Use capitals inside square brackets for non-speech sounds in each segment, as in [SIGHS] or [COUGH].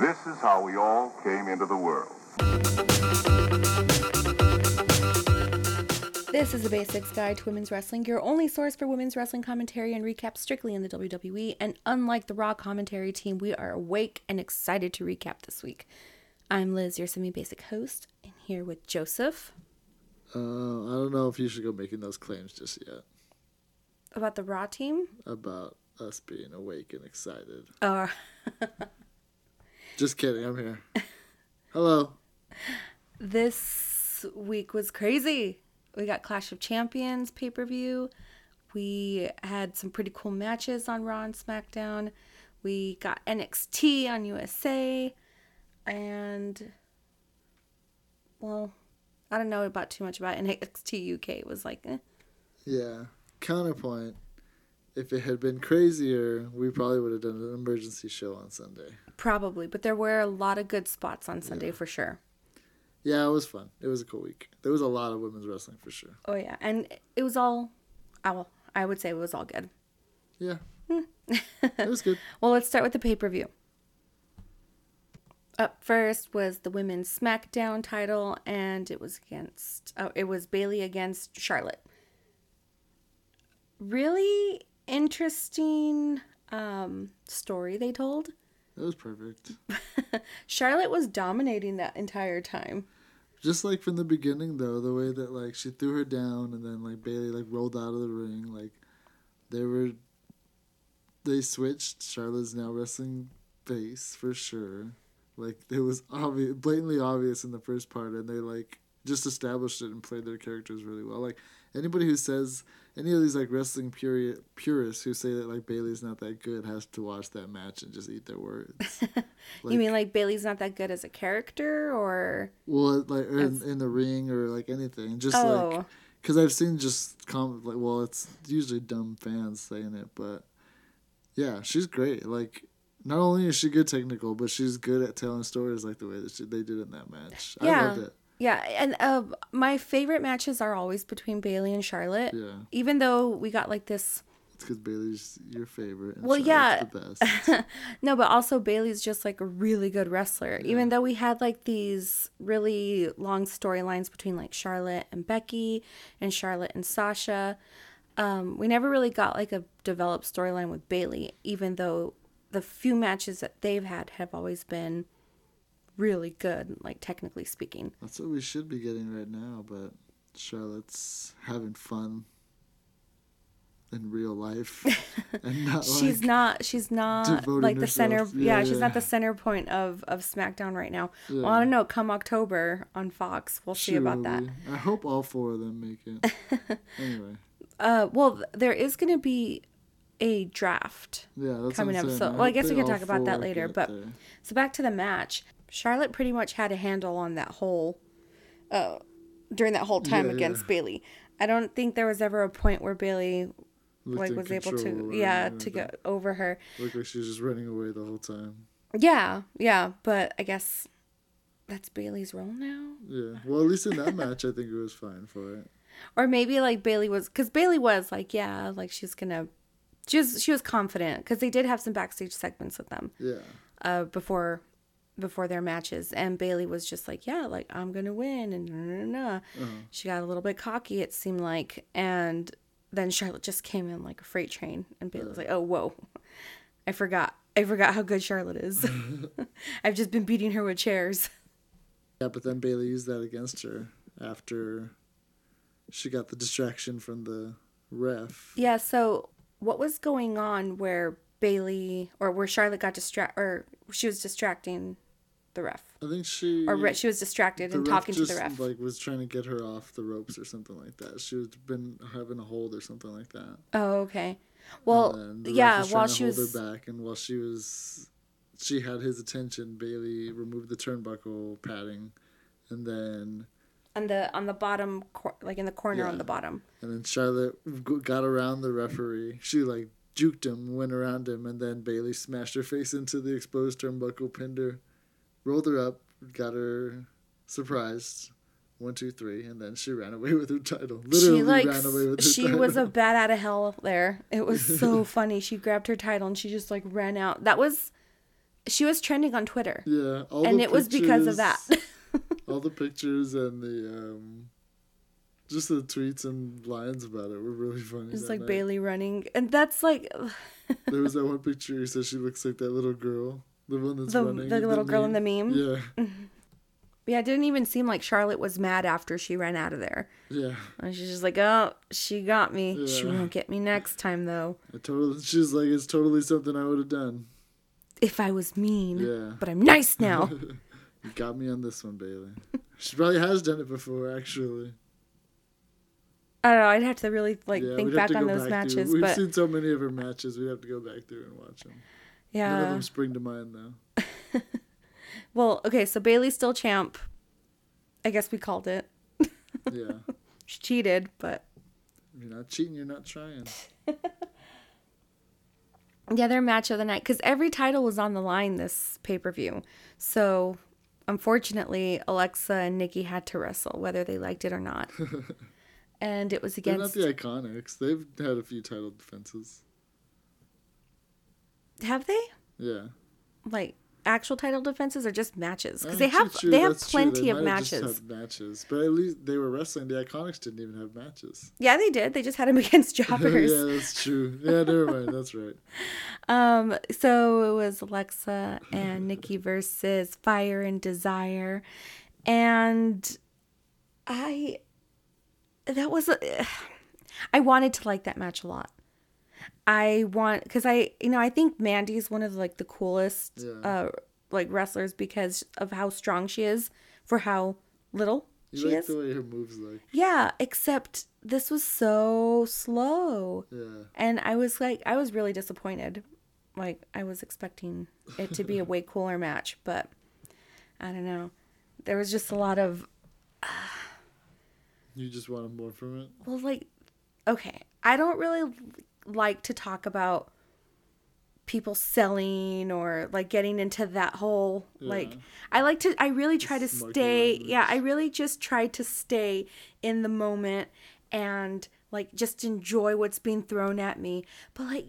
This is how we all came into the world. This is the Basics Guide to Women's Wrestling, your only source for women's wrestling commentary and recaps strictly in the WWE. And unlike the Raw commentary team, we are awake and excited to recap this week. I'm Liz, your semi basic host, and here with Joseph. Uh, I don't know if you should go making those claims just yet About the Raw team? about us being awake and excited. Uh, [LAUGHS] Just kidding, I'm here. [LAUGHS] Hello. this week was crazy. We got Clash of Champions pay per view. We had some pretty cool matches on Raw and SmackDown. We got NXT on USA. And, well, I don't know about too much about NXT UK. It was like, eh. Yeah. Counterpoint. If it had been crazier, we probably would have done an emergency show on Sunday. probably. But there were a lot of good spots on Sunday for sure. Yeah, it was fun. It was a cool week. There was a lot of women's wrestling for sure. Oh, yeah. And it was all, uh, I will- I would say it was all good. Yeah. Hmm. it was good. [LAUGHS] Well, let's start with the pay per view. Up first was the women's SmackDown title, and it was against, oh, it was Bayley against Charlotte. Really interesting um, story they told. That was perfect. [LAUGHS] Charlotte was dominating that entire time. Just like from the beginning though, the way that like she threw her down and then like Bayley like rolled out of the ring, like they were they switched. Charlotte's now wrestling face for sure. Like it was obvious blatantly obvious in the first part and they like just established it and played their characters really well. Like anybody who says any of these like wrestling puri- purists who say that like Bayley's not that good has to watch that match and just eat their words. [LAUGHS] you mean like Bayley's not that good as a character, or Well, like or in, in the ring or like anything, just Oh. like because I've seen just comment like, well, it's usually dumb fans saying it, but yeah, she's great. Like, not only is she good technical, but she's good at telling stories like the way that she, they did in that match. I Yeah. loved it. Yeah, and uh, my favorite matches are always between Bayley and Charlotte. Yeah, Even though we got like this it's because Bayley's your favorite. And Well, Charlotte's yeah. [LAUGHS] No, but also Bayley's just like a really good wrestler. Yeah. Even though we had like these really long storylines between like Charlotte and Becky and Charlotte and Sasha, um, we never really got like a developed storyline with Bayley, even though the few matches that they've had have always been really good, like technically speaking. That's what we should be getting right now, but Charlotte's having fun in real life [LAUGHS] and not she's like not she's not like the center yeah, yeah, she's yeah. not the center point of of smackdown right now well i don't know come october on fox we'll see about that be. I hope all four of them make it. [LAUGHS] anyway, uh well there is going to be a draft yeah, that's coming up so well i guess we can talk about that later but there. so back to the match charlotte pretty much had a handle on that whole uh during that whole time Yeah, against yeah. bayley i don't think there was ever a point where bayley Looked like was able to yeah to get over her Looked like she was just running away the whole time. Yeah, yeah, but I guess that's Bayley's role now. Yeah. Well, at least in that match, I think it was fine for it. Or maybe like Bayley was cuz Bayley was like, yeah, like she's to she was she was confident cuz they did have some backstage segments with them Yeah. uh before before their matches and Bayley was just like, yeah, like I'm going to win and nah, nah, nah. Uh-huh. She got a little bit cocky it seemed like and then Charlotte just came in like a freight train and Bayley was like, "Oh, whoa. I forgot. I forgot how good Charlotte is. [LAUGHS] [LAUGHS] I've just been beating her with chairs." Yeah, but then Bayley used that against her after she got the distraction from the ref. Yeah, so what was going on where Bayley or where Charlotte got distract or she was distracting the ref I think she or re- she was distracted and talking just, to the ref. like was trying to get her off the ropes or something like that. She was been having a hold or something like that. oh, okay. Well, And the ref yeah, was while she hold was her back, and while she was, she had his attention. Bayley removed the turnbuckle padding, and then on the on the bottom cor- like in the corner on the bottom. and then Charlotte got around the referee. She like juked him, went around him, and then Bayley smashed her face into the exposed turnbuckle, pinned her, rolled her up, got her surprised. One, two, three, and then she ran away [LAUGHS] with her title. Literally she like ran away with her she title. was a bat out of hell there. It was [LAUGHS] so funny. She grabbed her title and she just like ran out. That was she was trending on Twitter, Yeah, all and it was because of that. [LAUGHS] all the pictures and the um, just the tweets and lines about it were really funny. It's like night. Bayley running, and that's like There was that one picture who said she looks like that little girl, the one that's the running. the little girl in the meme. Yeah, mm-hmm. Yeah, it didn't even seem like Charlotte was mad after she ran out of there. yeah. And she's just like, "Oh, she got me. She won't get me next time, though. I totally. She's like, it's totally something I would have done. If I was mean, Yeah. but I'm nice now." [LAUGHS] You got me on this one, Bayley. she probably has done it before, actually. I don't know. I'd have to really like yeah, think back on those back through- matches, We've but seen so many of her matches. We'd have to go back through and watch them. None of them spring to mind though. [LAUGHS] Well, okay, so Bayley's still champ. I guess we called it. Yeah. [LAUGHS] She cheated, but you're not cheating, you're not trying. [LAUGHS] yeah, their match of the night because every title was on the line this pay per view. So unfortunately, Alexa and Nikki had to wrestle, whether they liked it or not. and it was They're not against. the Iconics. They've had a few title defenses. Have they Yeah. like actual title defenses or just matches? Because they have true, they have plenty They of matches. matches, but at least they were wrestling. The Iconics didn't even have matches. Yeah, they did. They just had them [LAUGHS] against [LAUGHS] jobbers. yeah, that's true. Yeah, never mind. That's right. [LAUGHS] Um, so it was Alexa and Nikki versus Fire and Desire. And I that was a, [SIGHS] I wanted to like that match a lot. I want because I you know I think Mandy's one of like the coolest Yeah. uh like wrestlers because of how strong she is for how little You she like is. the way her moves like. Yeah, except this was so slow. Yeah. And I was like, I was really disappointed. Like, I was expecting it to be a [LAUGHS] way cooler match, but I don't know. There was just a lot of, [SIGHS] You just wanted more from it. well, like, okay, I don't really like to talk about people selling or like getting into that whole like I like to I really try to stay language. yeah I really just try to stay in the moment and like just enjoy what's being thrown at me but like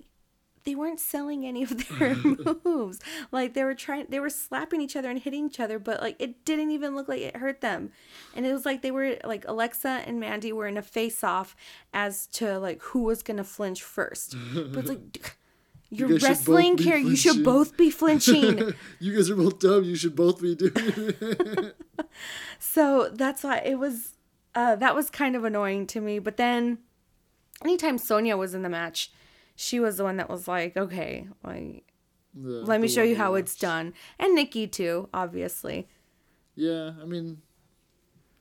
they weren't selling any of their [LAUGHS] moves. Like they were trying they were slapping each other and hitting each other but like it didn't even look like it hurt them. And it was like they were like Alexa and Mandy were in a face off as to like who was gonna flinch first. But it's like [LAUGHS] you're guys wrestling here. You should both be flinching. [LAUGHS] You guys are both dumb. You should both be doing it. So that's why it was uh that was kind of annoying to me. But then anytime Sonya was in the match, she was the one that was like, Okay, like Yeah, let me show you how it's done. And Nikki too, obviously. Yeah, I mean,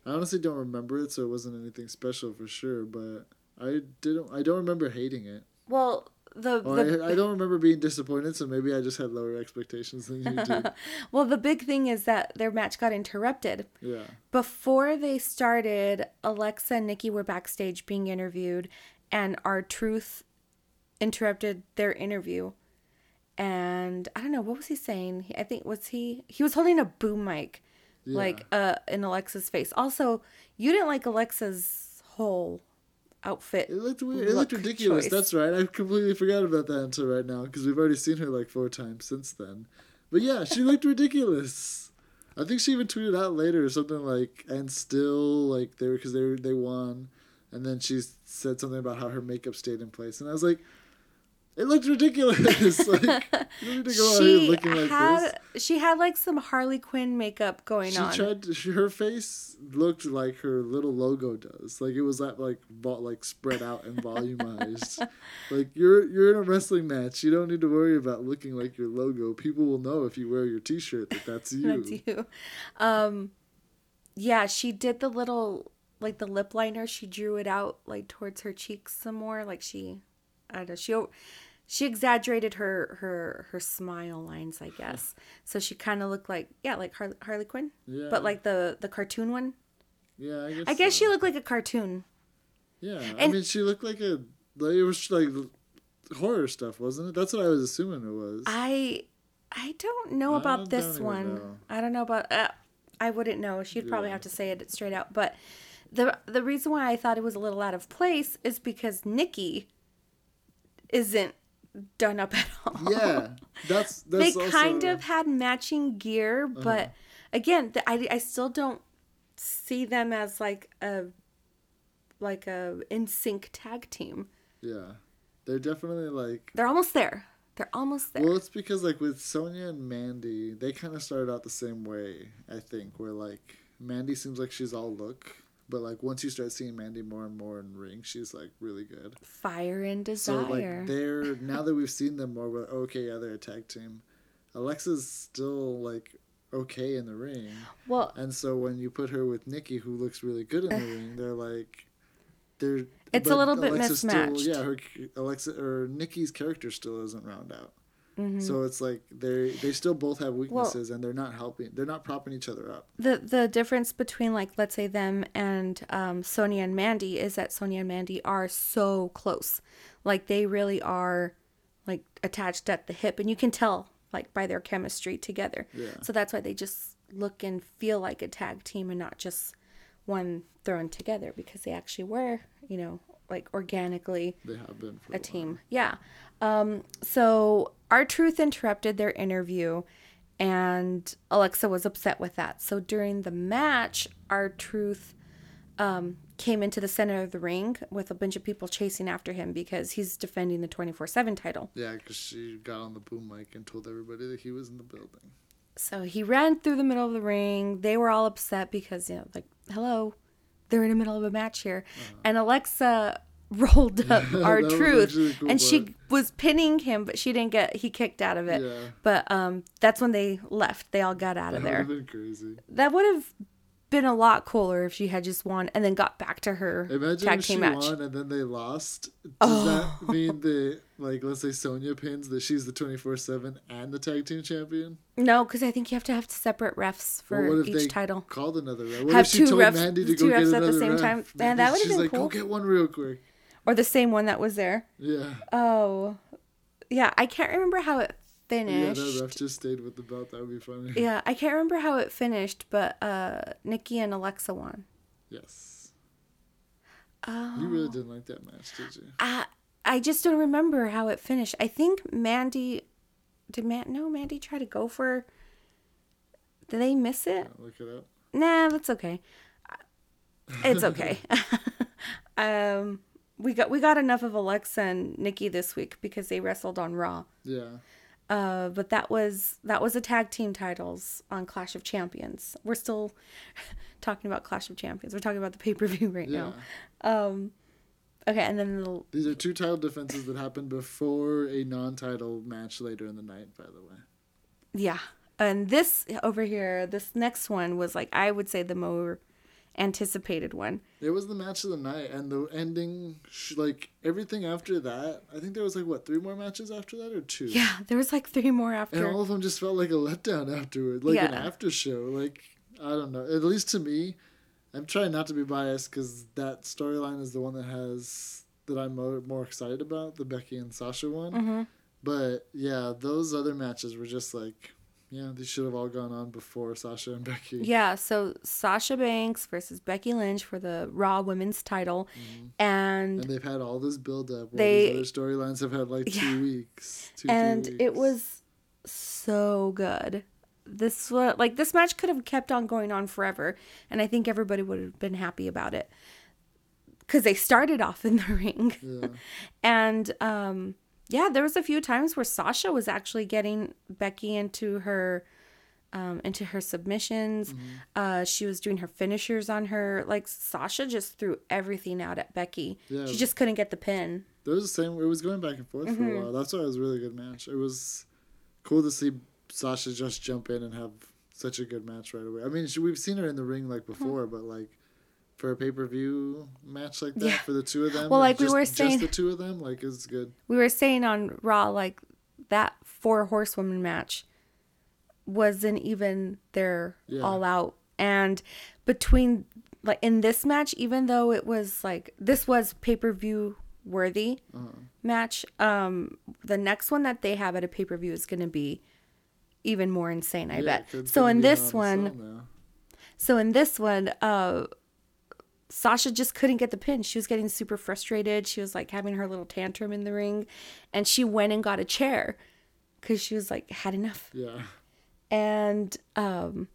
I honestly don't remember it, so it wasn't anything special for sure. But I didn't. I don't remember hating it. Well the, Or the I, I don't remember being disappointed, so maybe I just had lower expectations than you did. [LAUGHS] well the big thing is that their match got interrupted. Yeah. Before they started, Alexa and Nikki were backstage being interviewed, and R-Truth interrupted their interview. And I don't know what was he saying. He- I think was he he was holding a boom mic, like uh in Alexa's face. Also, you didn't like Alexa's whole outfit. It looked weird. It looked ridiculous. choice. That's right. I completely forgot about that until right now because we've already seen her like four times since then. But yeah, she looked ridiculous. I think she even tweeted out later or something like, "And still like they were because they were, they won," and then she said something about how her makeup stayed in place, and I was like, "It looked ridiculous. [LAUGHS] like you don't need to go out here She looking like had this." she had like some Harley Quinn makeup going She on. tried. To, she, her face looked like her little logo does. Like it was that like vo- like spread out and volumized. [LAUGHS] like you're you're in a wrestling match. You don't need to worry about looking like your logo. People will know if you wear your T-shirt that that's [LAUGHS] you. That's you. Um, yeah, she did the little like the lip liner. She drew it out like towards her cheeks some more. Like she, I don't know. She she exaggerated her her her smile lines, I guess. So she kind of looked like yeah, like Harley, Harley Quinn, Yeah. but like the the cartoon one. yeah, I guess. I guess so. she looked like a cartoon. Yeah, I mean, she looked like a. Like, it was like horror stuff, wasn't it? That's what I was assuming it was. I I don't know I about don't this one. know. I don't know about. Uh, I wouldn't know. She'd probably Yeah. have to say it straight out. But the the reason why I thought it was a little out of place is because Nikki isn't done up [LAUGHS] at all. Yeah, that's [LAUGHS] they also, kind of had matching gear, Uh-huh. but again, th- I, I still don't see them as like a like a in sync tag team. yeah. They're definitely like They're almost there. They're almost there. Well, it's because like with Sonya and Mandy, they kind of started out the same way. I think where like Mandy seems like she's all look, but like once you start seeing Mandy more and more in ring, she's like really good. Fire and desire. So like they're [LAUGHS] now that we've seen them more, we're like, okay, yeah, they're a tag team. Alexa's still like okay in the ring, well, and so when you put her with Nikki, who looks really good in the [LAUGHS] ring, they're like, they're. It's a little bit Alexa's mismatched. Still, yeah, her Alexa or Nikki's character still isn't round out. Mm-hmm. So it's like they they still both have weaknesses and they're not helping. They're not propping each other up. the the difference between like let's say them and um, Sonya and Mandy is that Sonya and Mandy are so close, like they really are, like attached at the hip, and you can tell like by their chemistry together. Yeah. So that's why they just look and feel like a tag team and not just one thrown together because they actually were, you know, like organically They have been for a while. team. Yeah. Um, so R-Truth interrupted their interview and Alexa was upset with that. So during the match, R-Truth um, came into the center of the ring with a bunch of people chasing after him because he's defending the 24 7 title. Yeah, because she got on the boom mic and told everybody that he was in the building. So he ran through the middle of the ring. They were all upset because, you know, like, hello, they're in the middle of a match here. And Alexa [LAUGHS] rolled up [LAUGHS] our Uh-huh. Truth cool and she was pinning him, but she didn't get, he kicked out of it. Yeah. But um, that's when they left. They all got out of That would there. crazy. That would have been a lot cooler if she had just won and then got back to her Imagine tag if she team match. Oh. won and then they lost. Does that oh. mean that, like, let's say Sonya pins that she's the twenty four seven and the tag team champion? No, because I think you have to have separate refs Well, for what if each they title. called another ref? What Have if she two told refs- Mandy to go get at the same ref? time? Man, that would've been like, cool. go get one real quick. Or the same one that was there. Yeah. Oh, yeah. I can't remember how it Yeah, finished. that ref just stayed with the belt. That would be funny. Yeah, I can't remember how it finished, but uh, Nikki and Alexa won. Yes. Oh. You really didn't like that match, did you? I I just don't remember how it finished. I think Mandy did Man no Mandy try to go for. Did they miss it? Look it up. Nah, that's okay. It's okay. [LAUGHS] [LAUGHS] um, we got we got enough of Alexa and Nikki this week because they wrestled on Raw. Yeah. Uh, but that was that was a tag team titles on Clash of Champions. We're still [LAUGHS] talking about Clash of Champions. We're talking about the pay per view [LAUGHS] right Yeah. now. Um, okay, and then the, These are two title defenses that happened before a non-title match later in the night. By the way. yeah, and this over here, this next one was like I would say the more anticipated one. It was the match of the night, and the ending, sh- like everything after that. I think there was like what three more matches after that, or two. Yeah, there was like three more after. And all of them just felt like a letdown afterward, like an after show. Like I don't know. At least to me, I'm trying not to be biased because that storyline is the one that has that I'm more, more excited about, the Becky and Sasha one. Mhm. But yeah, those other matches were just like, yeah, these should have all gone on before Sasha and Becky. Yeah, so Sasha Banks versus Becky Lynch for the Raw Women's title, and And they've had all this build up. They- these other storylines have had like two Yeah. weeks. Two, and three it was so good. This was like this match could have kept on going on forever, and I think everybody would have been happy about it because they started off in the [LAUGHS] ring, Yeah. and um, yeah, there was a few times where Sasha was actually getting Becky into her. Um, into her submissions, Mm-hmm. uh, she was doing her finishers on her. Like Sasha just threw everything out at Becky. Yeah. She just couldn't get the pin. There was the same. It was going back and forth for Mm-hmm. a while. That's why it was a really good match. It was cool to see Sasha just jump in and have such a good match right away. I mean, she, we've seen her in the ring like before, but like for a pay per view match like that. Yeah. for the two of them. Well, like we just, were just the two of them, like it's good. we were saying on Raw, like that four horsewoman match wasn't even their Yeah. all out. And between like in this match, even though it was like this was pay per view worthy Uh-huh. match, um, the next one that they have at a pay per view is gonna be even more insane, I Yeah, bet. So in this Hell in a one, so in this one, uh, Sasha just couldn't get the pin. She was getting super frustrated. She was like having her little tantrum in the ring, and she went and got a chair because she was like had enough. Yeah. And um,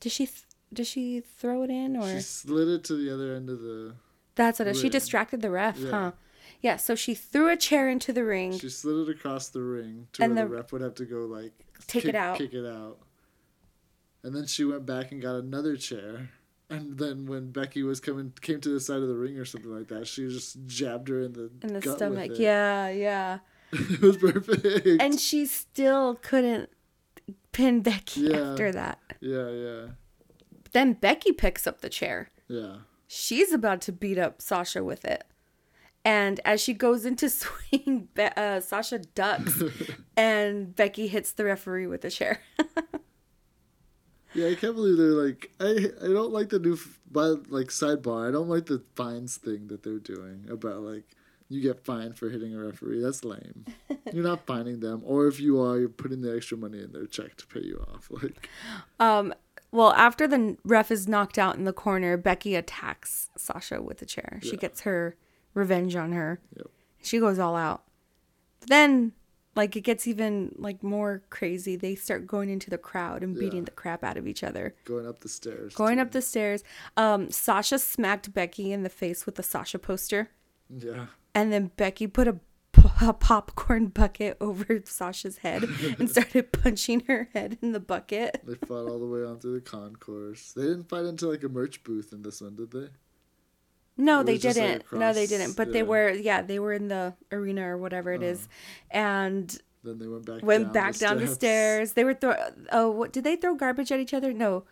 did she th- did she throw it in or She slid it to the other end of the. that's what it, she distracted the ref, Yeah. huh? Yeah. So she threw a chair into the ring. She slid it across the ring to And where the, the- ref would have to go like Take it out. kick it out. And then she went back and got another chair. And then when Becky was coming, came to the side of the ring or something like that, she just jabbed her in the in the stomach. Yeah, yeah. [LAUGHS] it was perfect. And she still couldn't pin Becky Yeah. after that. yeah, yeah, But then Becky picks up the chair. yeah. She's about to beat up Sasha with it. And as she goes into [LAUGHS] swing, Be- uh, Sasha ducks [LAUGHS] and Becky hits the referee with the chair. Yeah, I can't believe they're like I I don't like the new f- but like sidebar. I don't like the fines thing that they're doing about like you get fined for hitting a referee. That's lame. [LAUGHS] you're not finding them, or if you are, you're putting the extra money in their check to pay you off. [LAUGHS] Like um, well, after the ref is knocked out in the corner, Becky attacks Sasha with the chair. She Yeah. gets her revenge on her. Yep. She goes all out. Then, like, it gets even like more crazy. They start going into the crowd and beating Yeah. the crap out of each other. going up the stairs. Going too. up the stairs, um, Sasha smacked Becky in the face with the Sasha poster, Yeah. and then Becky put a, p- a popcorn bucket [LAUGHS] over Sasha's head and [LAUGHS] started punching her head in the bucket. They fought all the way on through the concourse. They didn't fight into like a merch booth in this one, did they? No, they like, didn't. no, they didn't. But they were, yeah, they were in the arena or whatever it is, and Then they went back. went down back the down the stairs. They were throw. Oh, what did they throw garbage at each other? No.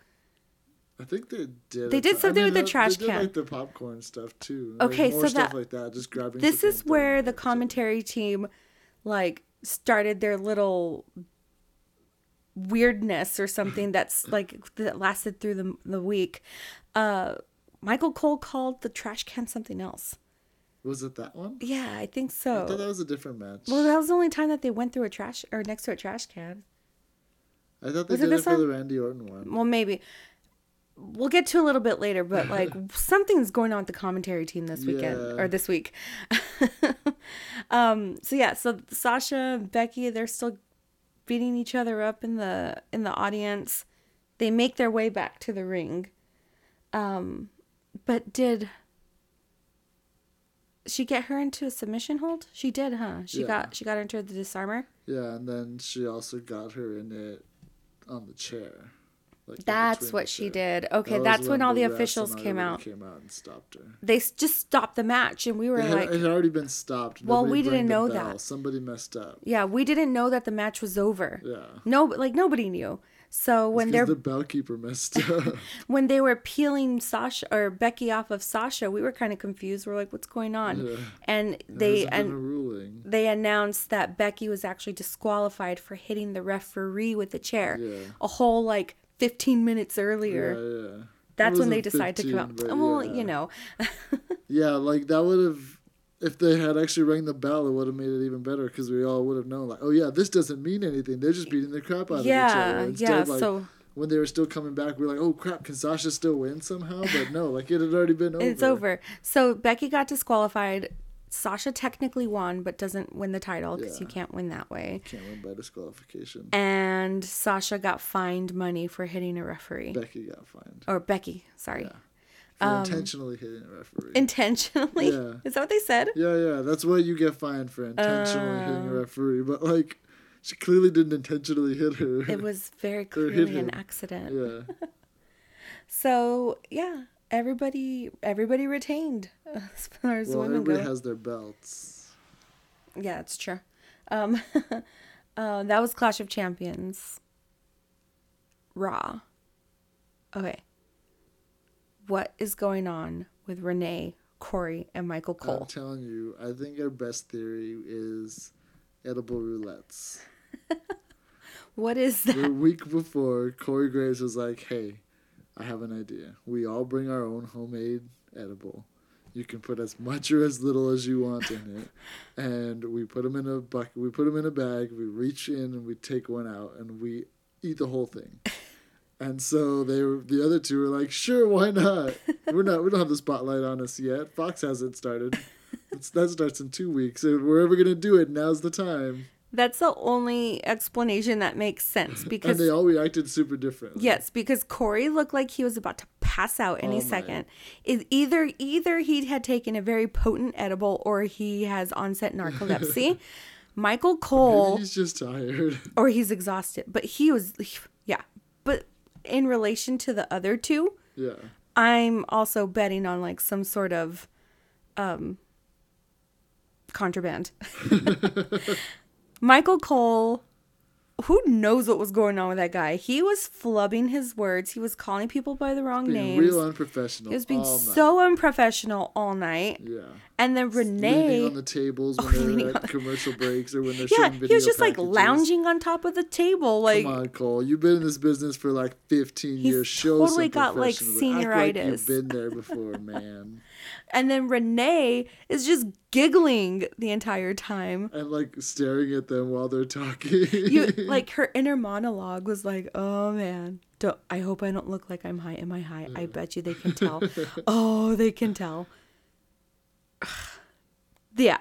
I think they did. They did something with the trash they did, can. like the popcorn stuff too. Like, Okay, more so stuff that- like that, just grabbing. This is where the commentary team, like, started their little weirdness or something that's like that lasted through the the week. Uh, Michael Cole called the trash can something else. Was it that one? Yeah, I think so. I thought that was a different match. Well, that was the only time that they went through a trash or next to a trash can. I thought they was it did it, this for one? the Randy Orton one. Well, maybe. We'll get to a little bit later, but like [LAUGHS] something's going on with the commentary team this weekend Yeah. or this week. [LAUGHS] um so yeah, so Sasha, Becky, they're still beating each other up in the in the audience. They make their way back to the ring. Um but did she get her into a submission hold? She did, huh? She Yeah. got she got her into the disarmer. Yeah, and then she also got her in it on the chair. Like That's what she chair. did. Okay, That that's when all the officials came out. Came out and stopped her. They just stopped the match, and we were It had, like, it had already been stopped. Well, we didn't know bell. that. Somebody messed up. yeah, we didn't know that the match was over. Yeah. No, like nobody knew. So when they're the bellkeeper messed [LAUGHS] up. when they were peeling Sasha or Becky off of Sasha, we were kind of confused. We're like, what's going on? Yeah. And they hasn't been a and ruling. they announced that Becky was actually disqualified for hitting the referee with the chair. Yeah. A whole like 15 minutes earlier. yeah. That's when they wasn't decided to come out. well, you know. [LAUGHS] Yeah, like that would have. If they had actually rang the bell, it would have made it even better because we all would have known, like, oh yeah, this doesn't mean anything. They're just beating the crap out of each other. Yeah, Instead, yeah. like, so when they were still coming back, we were like, oh crap, can Sasha still win somehow? But no, like it had already been [LAUGHS] over. It's over. So Becky got disqualified. Sasha technically won, but doesn't win the title because you can't win that way. Can't win by disqualification. And Sasha got fined money for hitting a referee. Becky got fined or Becky, sorry. Yeah. For intentionally hitting a referee. Intentionally? Yeah. [LAUGHS] Is that what they said? yeah, yeah, that's what you get fined for intentionally hitting a Oh. referee. But like, she clearly didn't intentionally hit her. It was [LAUGHS] very clearly an accident. yeah. [LAUGHS] So yeah, everybody everybody retained as far as Well, women everybody go. has their belts. Yeah, it's true. Um, uh, that was Clash of Champions. Raw. Okay. What is going on with Renee, Corey, and Michael Cole? I'm telling you, I think our best theory is edible roulettes. [LAUGHS] What is that? the week before, Corey Graves was like, "Hey, I have an idea. We all bring our own homemade edible. You can put as much or as little as you want in it, [LAUGHS] and we put them in a bucket. We put them in a bag. We reach in and we take one out, and we eat the whole thing." And so they were, the other two were like, "Sure, why not?" we're not. We don't have the spotlight on us yet. Fox hasn't started. It's, that starts in two weeks. If we're ever gonna do it, now's the time. That's the only explanation that makes sense And because they all reacted super differently. Yes, because Corey looked like he was about to pass out any Oh, second. It, either either he had taken a very potent edible or he has onset narcolepsy. [LAUGHS] Michael Cole. Maybe he's just tired. or he's exhausted, but he was yeah. In relation to the other two, Yeah. I'm also betting on like some sort of um contraband. [LAUGHS] Michael Cole who knows what was going on with that guy? He was flubbing his words. He was calling people by the wrong Being names. real unprofessional. he was being all night. so unprofessional all night. Yeah. And then Renee Leaning on the tables when [LAUGHS] they're on at commercial breaks or when they're [LAUGHS] Yeah, he was just like lounging on top of the table like Come on, Cole. You've been in this business for like 15 He's years. Show totally some got, like. Act like you've been there [LAUGHS] before, man. and then Renee is just giggling the entire time. and like staring at them while they're talking. you like her inner monologue was like, "Oh man, don't, I hope I don't look like I'm high. Am I high? I bet you they can tell. oh, they can tell." Yeah,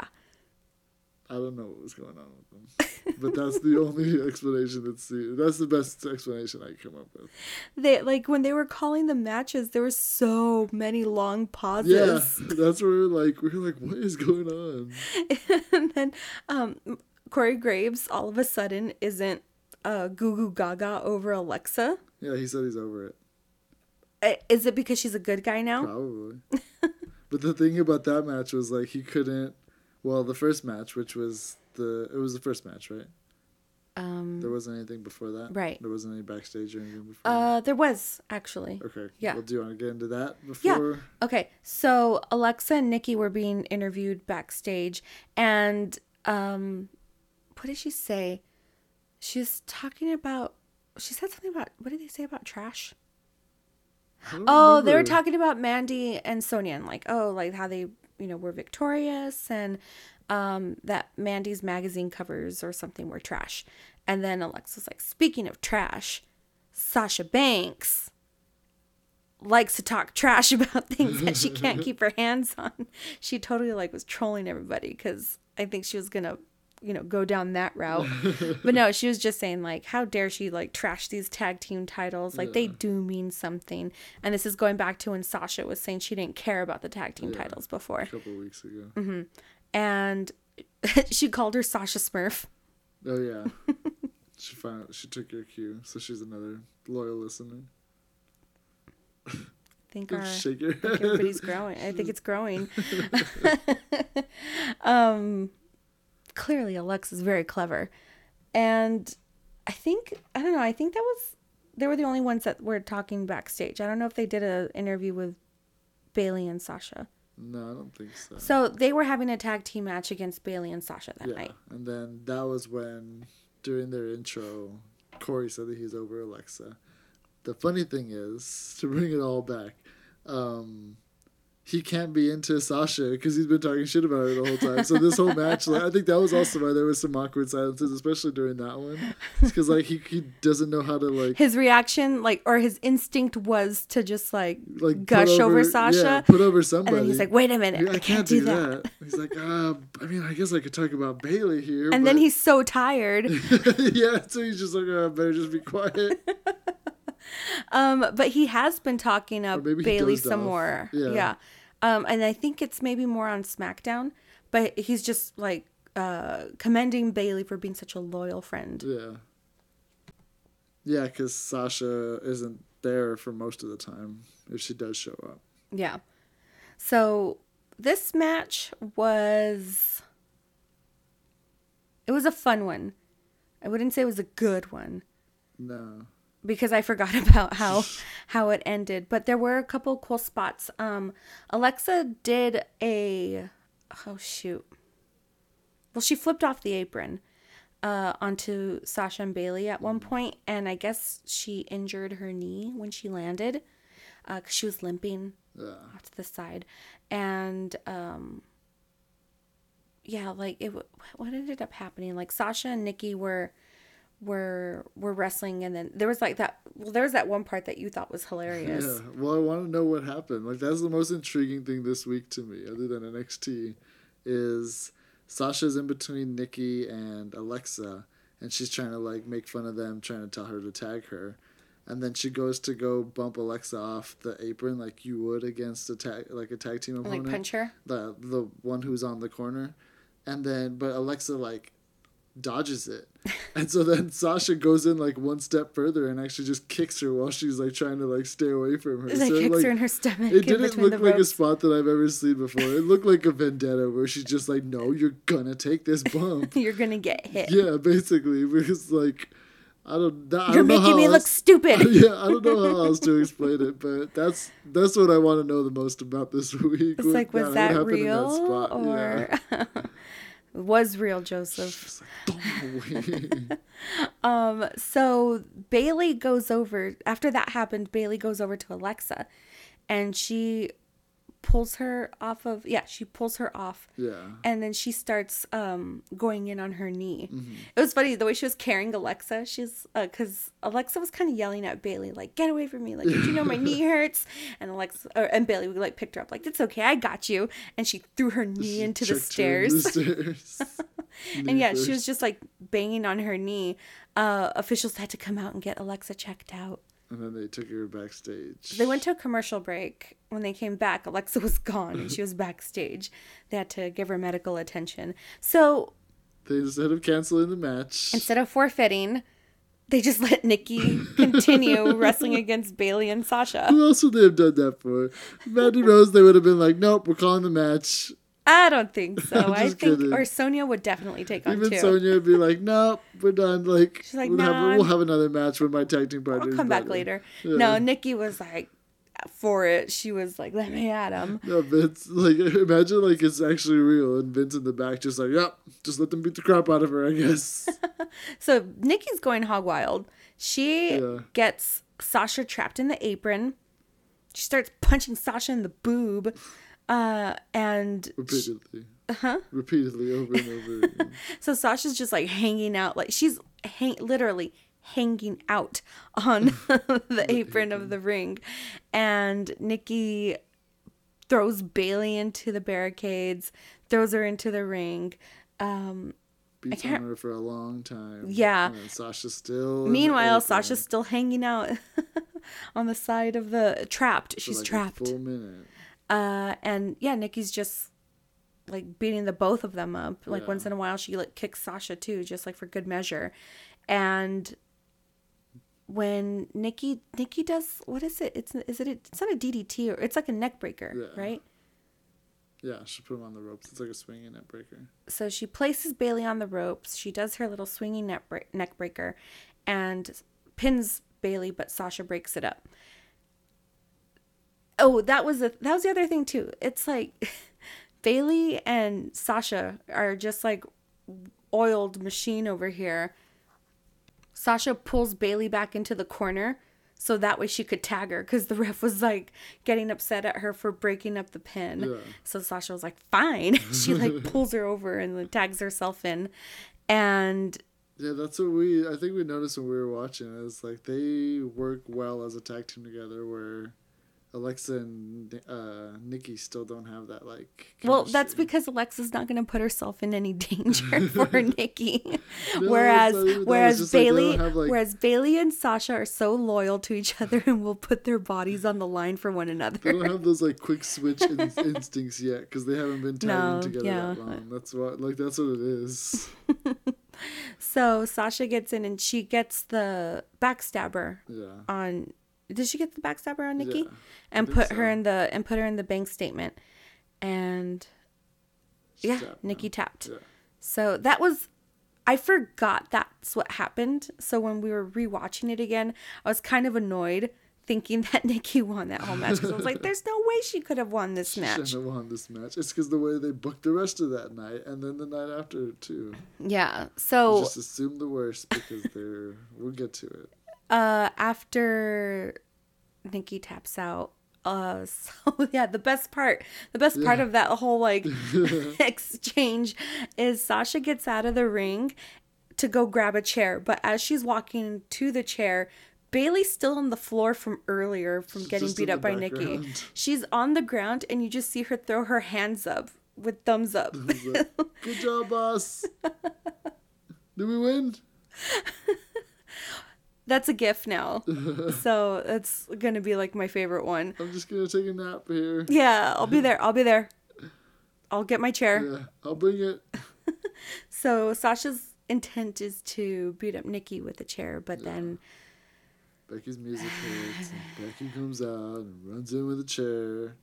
I don't know what was going on with them, [LAUGHS] but that's the only explanation that's the that's the best explanation I can come up with. they like when they were calling the matches, there were so many long pauses. Yeah, [LAUGHS] that's where like we we're like, what is going on? [LAUGHS] and then um, Corey Graves all of a sudden isn't uh, goo goo gaga over Alexa. Yeah, he said he's over it. Uh, it because she's a good guy now? Probably. But the thing about that match was like he couldn't. Well, the first match, which was the it was the first match, right? Um, There wasn't anything before that. Right. There wasn't any backstage or anything before. uh, there was actually. okay. yeah. Well, do you want to get into that before? Yeah. Okay, so Alexa and Nikki were being interviewed backstage, and um, what did she say? She's talking about. She said something about what did they say about trash? Oh, they were talking about Mandy and Sonya, and like, oh, like how they, you know, were victorious, and um, that Mandy's magazine covers or something were trash. And then Alexa's like, speaking of trash, Sasha Banks likes to talk trash [LAUGHS] about things that she can't [LAUGHS] keep her hands on. She totally like was trolling everybody because I think she was gonna, you know, go down that route. [LAUGHS] but no, she was just saying like, how dare she like trash these tag team titles? Like they do mean something. And this is going back to when Sasha was saying she didn't care about the tag team titles before, a couple of weeks ago. Mm-hmm. and [LAUGHS] she called her Sasha Smurf. Oh yeah. [LAUGHS] she found she took your cue, so she's another loyal listener. Think our Shake your I think everybody's growing. I think it's growing. um, clearly, Alexa's very clever, and I think I don't know. I think that was they were the only ones that were talking backstage. I don't know if they did an interview with Bayley and Sasha. No, I don't think so. So they were having a tag team match against Bayley and Sasha that yeah, night. and then that was when during their intro, Corey said that he's over Alexa. The funny thing is to bring it all back. Um, he can't be into Sasha because he's been talking shit about her the whole time. So this whole match, like, I think that was also why there was some awkward silences, especially during that one, because like he, he doesn't know how to like His reaction, like, or his instinct was to just like, like gush over, Sasha. yeah, put over and somebody. then he's like, "Wait a minute, Yeah, I, can't, do that." He's like, uh, I mean, I guess I could talk about Bayley here. And then he's so tired. [LAUGHS] yeah, so he's just like, oh, better just be quiet. [LAUGHS] Um, but he has been talking up Bayley some off. more. Yeah. Yeah. Um, and I think it's maybe more on SmackDown, but he's just like uh commending Bayley for being such a loyal friend. Yeah. Yeah, because Sasha isn't there for most of the time if she does show up. Yeah. So this match was it was a fun one. I wouldn't say it was a good one. No. Because I forgot [LAUGHS] about how how it ended. But there were a couple cool spots. Um, Alexa did a oh shoot. Well, she flipped off the apron uh, onto Sasha and Bayley at one point, and I guess she injured her knee when she landed because she was limping Yeah. off to the side, and um, yeah, like it. What ended up happening? Like Sasha and Nikki were were were wrestling and then there was like that well there was that one part that you thought was hilarious. Yeah. Well, I want to know what happened. Like that's the most intriguing thing this week to me, other than NXT, is Sasha's in between Nikki and Alexa, and she's trying to like make fun of them, trying to tell her to tag her. And then she goes to go bump Alexa off the apron like you would against a tag like a tag team opponent. Like punch her. the the one who's on the corner, and then but Alexa like dodges it, and so then Sasha goes in like one step further and actually just kicks her while she's like trying to like stay away from her. It like So, kicks like, her in her stomach. it didn't look like a spot that I've ever seen before. It looked like a vendetta where she's just like, "No, you're gonna take this [LAUGHS] bump." You're gonna get hit. yeah, basically, because like I don't. I You're don't know making me else- look stupid. [LAUGHS] yeah, I don't know how else to explain it, but that's that's what I want to know the most about this [LAUGHS] week. It's like, was what that real spot. or Yeah. Was real, Joseph? [LAUGHS] Um, so Bayley goes over after that happened, Bayley goes over to Alexa and she pulls her off of yeah, she pulls her off yeah, and then she starts um going in on her knee. Mm-hmm. It was funny the way she was carrying Alexa. She's uh, cuz Alexa was kind of yelling at Bayley like get away from me like did you know my [LAUGHS] knee hurts? And Alexa or, and Bayley like picked her up like it's okay, I got you. And she threw her knee into the stairs. the [LAUGHS] stairs. And yeah, she was just like banging on her knee. Uh, officials had to come out and get Alexa checked out. And then they took her backstage. They went to a commercial break. When they came back, Alexa was gone and she was backstage. They had to give her medical attention. So They instead of canceling the match, instead of forfeiting, they just let Nikki [LAUGHS] continue wrestling against Bayley and Sasha. who else would they have done that for? Mandy Rose, they would have been like, "Nope, we're calling the match." I don't think [LAUGHS] so. I think, kidding. or Sonya would definitely take on too. Even two. Sonya would be like, "Nope, we're done." Like, She's like, we'll, "Nah, have, we'll have another match when my tag team partner. I'll come back better." later. Yeah. No, Nikki was like for it. She was like, let me at him. No, Vince, like, [LAUGHS] imagine like it's actually real, and Vince in the back just like, "Yep, just let them beat the crap out of her." I guess. [LAUGHS] So Nikki's going hog wild. She Yeah. gets Sasha trapped in the apron. She starts punching Sasha in the boob. Uh, and repeatedly. huh? Repeatedly over and over. again. [LAUGHS] So Sasha's just like hanging out, like she's hang- literally hanging out on [LAUGHS] [LAUGHS] the apron of the ring, and Nikki throws Bayley into the barricades, throws her into the ring. Um, Beats can't- on her for a long time. Yeah. And then Sasha still. meanwhile, Sasha's still hanging out on the side of the trapped. for, She's like, a trapped. full minute. Uh, and yeah, Nikki's just like beating the both of them up. Like Yeah. once in a while, she like kicks Sasha too, just like for good measure. And when Nikki Nikki does what is it? It's is it? A, it's not a DDT or it's like a neck breaker, Yeah. right? Yeah, she put him on the ropes. It's like a swinging neck breaker. So she places Bayley on the ropes. She does her little swinging neck, break, neck breaker, and pins Bayley, but Sasha breaks it up. Oh, that was the that was the other thing too. It's like [LAUGHS] Bayley and Sasha are just like oiled machine over here. Sasha pulls Bayley back into the corner so that way she could tag her because the [LAUGHS] ref was like getting upset at her for breaking up the pin. Yeah. So Sasha was like, fine. [LAUGHS] she like pulls her over and then tags herself in. And Yeah, that's what we. I think we noticed when we were watching. Is like they work well as a tag team together. Where Alexa and uh, Nikki still don't have that like. well, that's because Alexa's not going to put herself in any [LAUGHS] danger [LAUGHS] for Nikki. No, whereas it's not even that. It's whereas just like Bayley have, like- whereas Bayley and Sasha are so loyal to each other and will put their bodies on the line for one another. They don't have those like quick switch in- instincts yet because they haven't been tied No, together yeah. that long. That's what like that's what it is. [LAUGHS] So Sasha gets in and she gets the backstabber Yeah. on did she get the backstabber on Nikki? Yeah, and put her in the and put her in the bank statement. And She's yeah, tapped Nikki tapped. Yeah. So that was I forgot that's what happened. So when we were rewatching it again, I was kind of annoyed thinking [LAUGHS] that Nikki won that whole match because I was like, "There's no way she could have won this She match." She shouldn't have won this match. It's because the way they booked the rest of that night and then the night after too. Yeah. So Just assume the worst because they're. we'll get to it. Uh after Nikki taps out uh [LAUGHS] so yeah the best part the best part Yeah. of that whole like [LAUGHS] [LAUGHS] exchange is Sasha gets out of the ring to go grab a chair, but as she's walking to the chair, Bayley's still on the floor from earlier from getting beat up by Nikki. She's on the ground and you just see her throw her hands up with thumbs up. Good job, boss. Did we win? That's a gift now. [LAUGHS] so that's gonna be like my favorite one. I'm just gonna take a nap here. Yeah, I'll be there. I'll be there. I'll get my chair. Yeah, I'll bring it. [LAUGHS] So Sasha's intent is to beat up Nikki with a chair, but then Becky's music hits, and Becky comes out and runs in with a chair,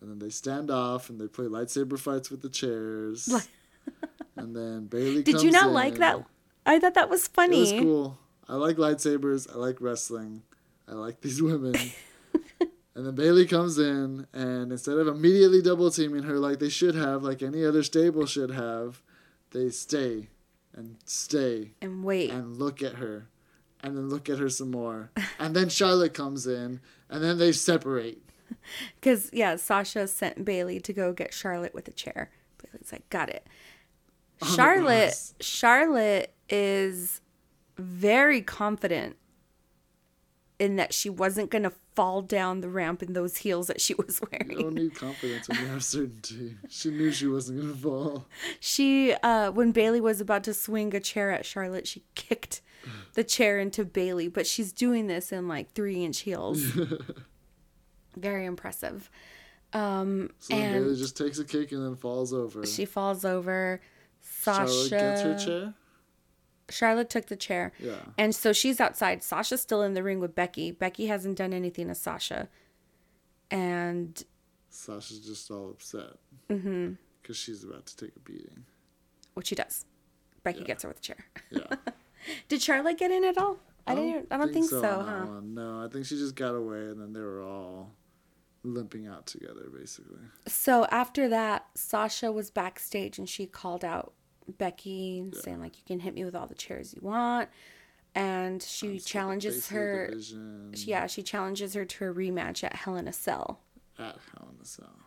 and then they stand off and they play lightsaber fights with the chairs. [LAUGHS] and then Bayley. did you not like that? I thought that was It funny. was cool. I like lightsabers. I like wrestling. I like these [LAUGHS] women. [LAUGHS] and then Bayley comes in, and instead of immediately double teaming her like they should have, like any other stable should have, they stay and stay And wait. and look at her, and then look at her some more. [LAUGHS] and then Charlotte comes in, and then they separate. Because, yeah, Sasha sent Bayley to go get Charlotte with a chair. Bayley's like, got it. Charlotte. Charlotte is very confident in that she wasn't going to fall down the ramp in those heels that she [LAUGHS] was You don't wearing. need confidence when you have certainty. She knew she wasn't gonna fall. She, uh, when Bayley was about to swing a chair at Charlotte, she kicked the chair into Bayley, but she's doing this in like three inch heels. [LAUGHS] very impressive. Um, So and Bayley just takes a kick and then falls over. she falls over. Sasha. Charlotte gets her chair. Charlotte took the chair. Yeah. And so she's outside. Sasha's still in the ring with Becky. Becky hasn't done anything to Sasha. And Sasha's just all upset. Mm-hmm. Because she's about to take a beating. Which she does. Becky gets her with a chair. Yeah. [LAUGHS] Did Charlotte get in at all? I, didn't I don't think, so, on that huh? No, I think she just got away and then they were all limping out together, basically. So after that, Sasha was backstage and she called out Becky saying like you can hit me with all the chairs you want. And she challenges Face of the her yeah, she challenges her to a rematch at Hell in a Cell. At Hell in a Cell.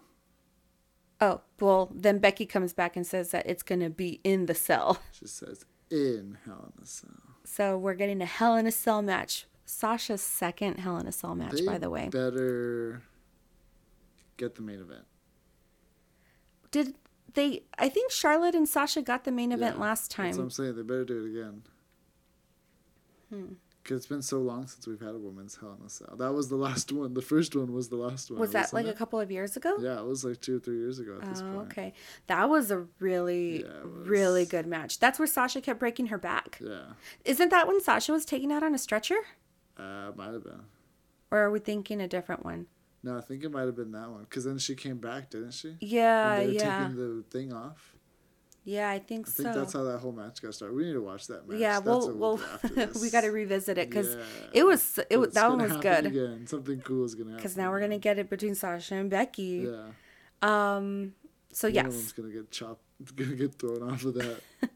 Oh, well, then Becky comes back and says that it's going to be in the cell. [LAUGHS] She says, in Hell in a Cell. So we're getting a Hell in a Cell match. Sasha's second Hell in a Cell match, They by the way. better get the main event. Did they? I think Charlotte and Sasha got the main event Yeah, last time. That's what I'm saying. They better do it again. Hmm. Because it's been so long since we've had a women's Hell in a Cell. That was the last one. The first one was the last one. Was that like it? a couple of years ago? Yeah, it was like two or three years ago at this Oh, point. okay. That was a really, Yeah, was. really good match. That's where Sasha kept breaking her back. Yeah, Isn't that when Sasha was taken out on a stretcher? uh, might have been. Or are we thinking a different one? No, I think it might have been that one. Because then she came back, didn't she? Yeah, they were yeah. taking the thing off. Yeah, I think I think so. that's how that whole match got started. We need to watch that match. yeah, That's we'll, we'll [LAUGHS] we got to revisit it because Yeah, it was it was that one was good. Again. Something cool is gonna happen. Because now we're gonna get it between Sasha and Becky. Yeah. Um. So One of them's gonna get chopped. [LAUGHS] Gonna get thrown off of that. [LAUGHS]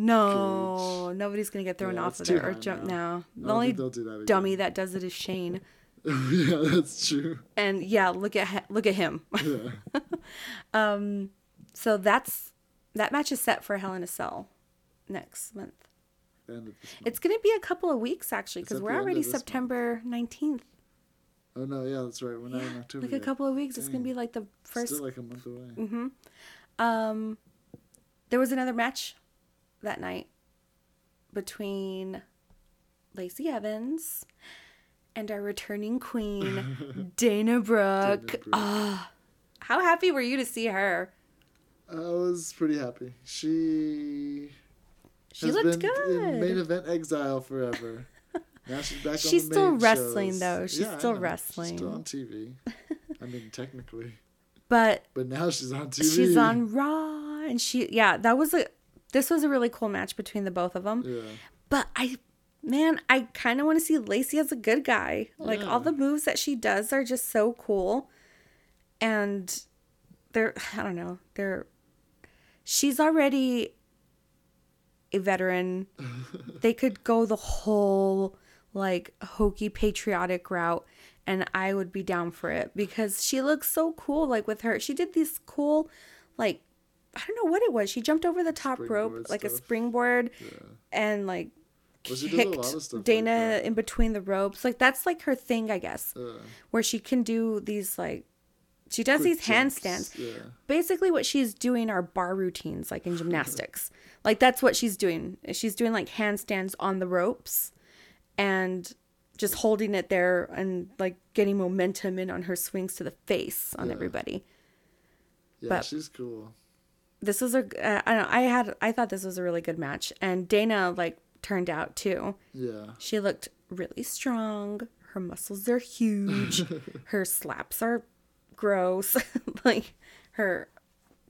No, nobody's gonna get thrown Yeah, off of it or jump now. now. The only that dummy that does it is Shane. [LAUGHS] yeah, that's true. And yeah, look at look at him. Yeah. [LAUGHS] um. So that's that match is set for Hell in a Cell next month. Month. It's gonna be a couple of weeks actually because we're already of this month. September nineteenth. Oh no, yeah, that's right. We're not in October. Like a couple of weeks. It's gonna be like the first Still like a month away. Um, there was another match that night between Lacey Evans and our returning queen, [LAUGHS] Dana Brooke. Brooke. Ah, how happy were you to see her? I was pretty happy. She She looked been good. in main event exile forever. Now she's back She's on the still main wrestling, shows. though. She's Yeah, still wrestling. She's still on TV. I mean, technically, but but now she's on TV. she's on Raw, and she yeah, that was a this was a really cool match between the both of them. Yeah, But I, man, I kind of want to see Lacey as a good guy. Like all the mm. moves that she does are just so cool, and they're [SIGHS] I don't know they're she's already a veteran. [LAUGHS] they could go the whole like hokey patriotic route and I would be down for it because she looks so cool like with her she did these cool like I don't know what it was. She jumped over the top rope like a springboard Yeah. and like kicked lot of stuff like Dana that. in between the ropes. Like that's like her thing, I guess, Uh, where she can do these like she does these jumps, handstands. Yeah. Basically, what she's doing are bar routines, like in [LAUGHS] gymnastics. like that's what she's doing. She's doing like handstands on the ropes, and just holding it there and like getting momentum in on her swings to the face on Yeah. everybody. Yeah, But- she's cool. This was a uh, I don't know, I had I thought this was a really good match, and Dana like turned out too. Yeah. She looked really strong. Her muscles are huge. [LAUGHS] her slaps are gross. [LAUGHS] like her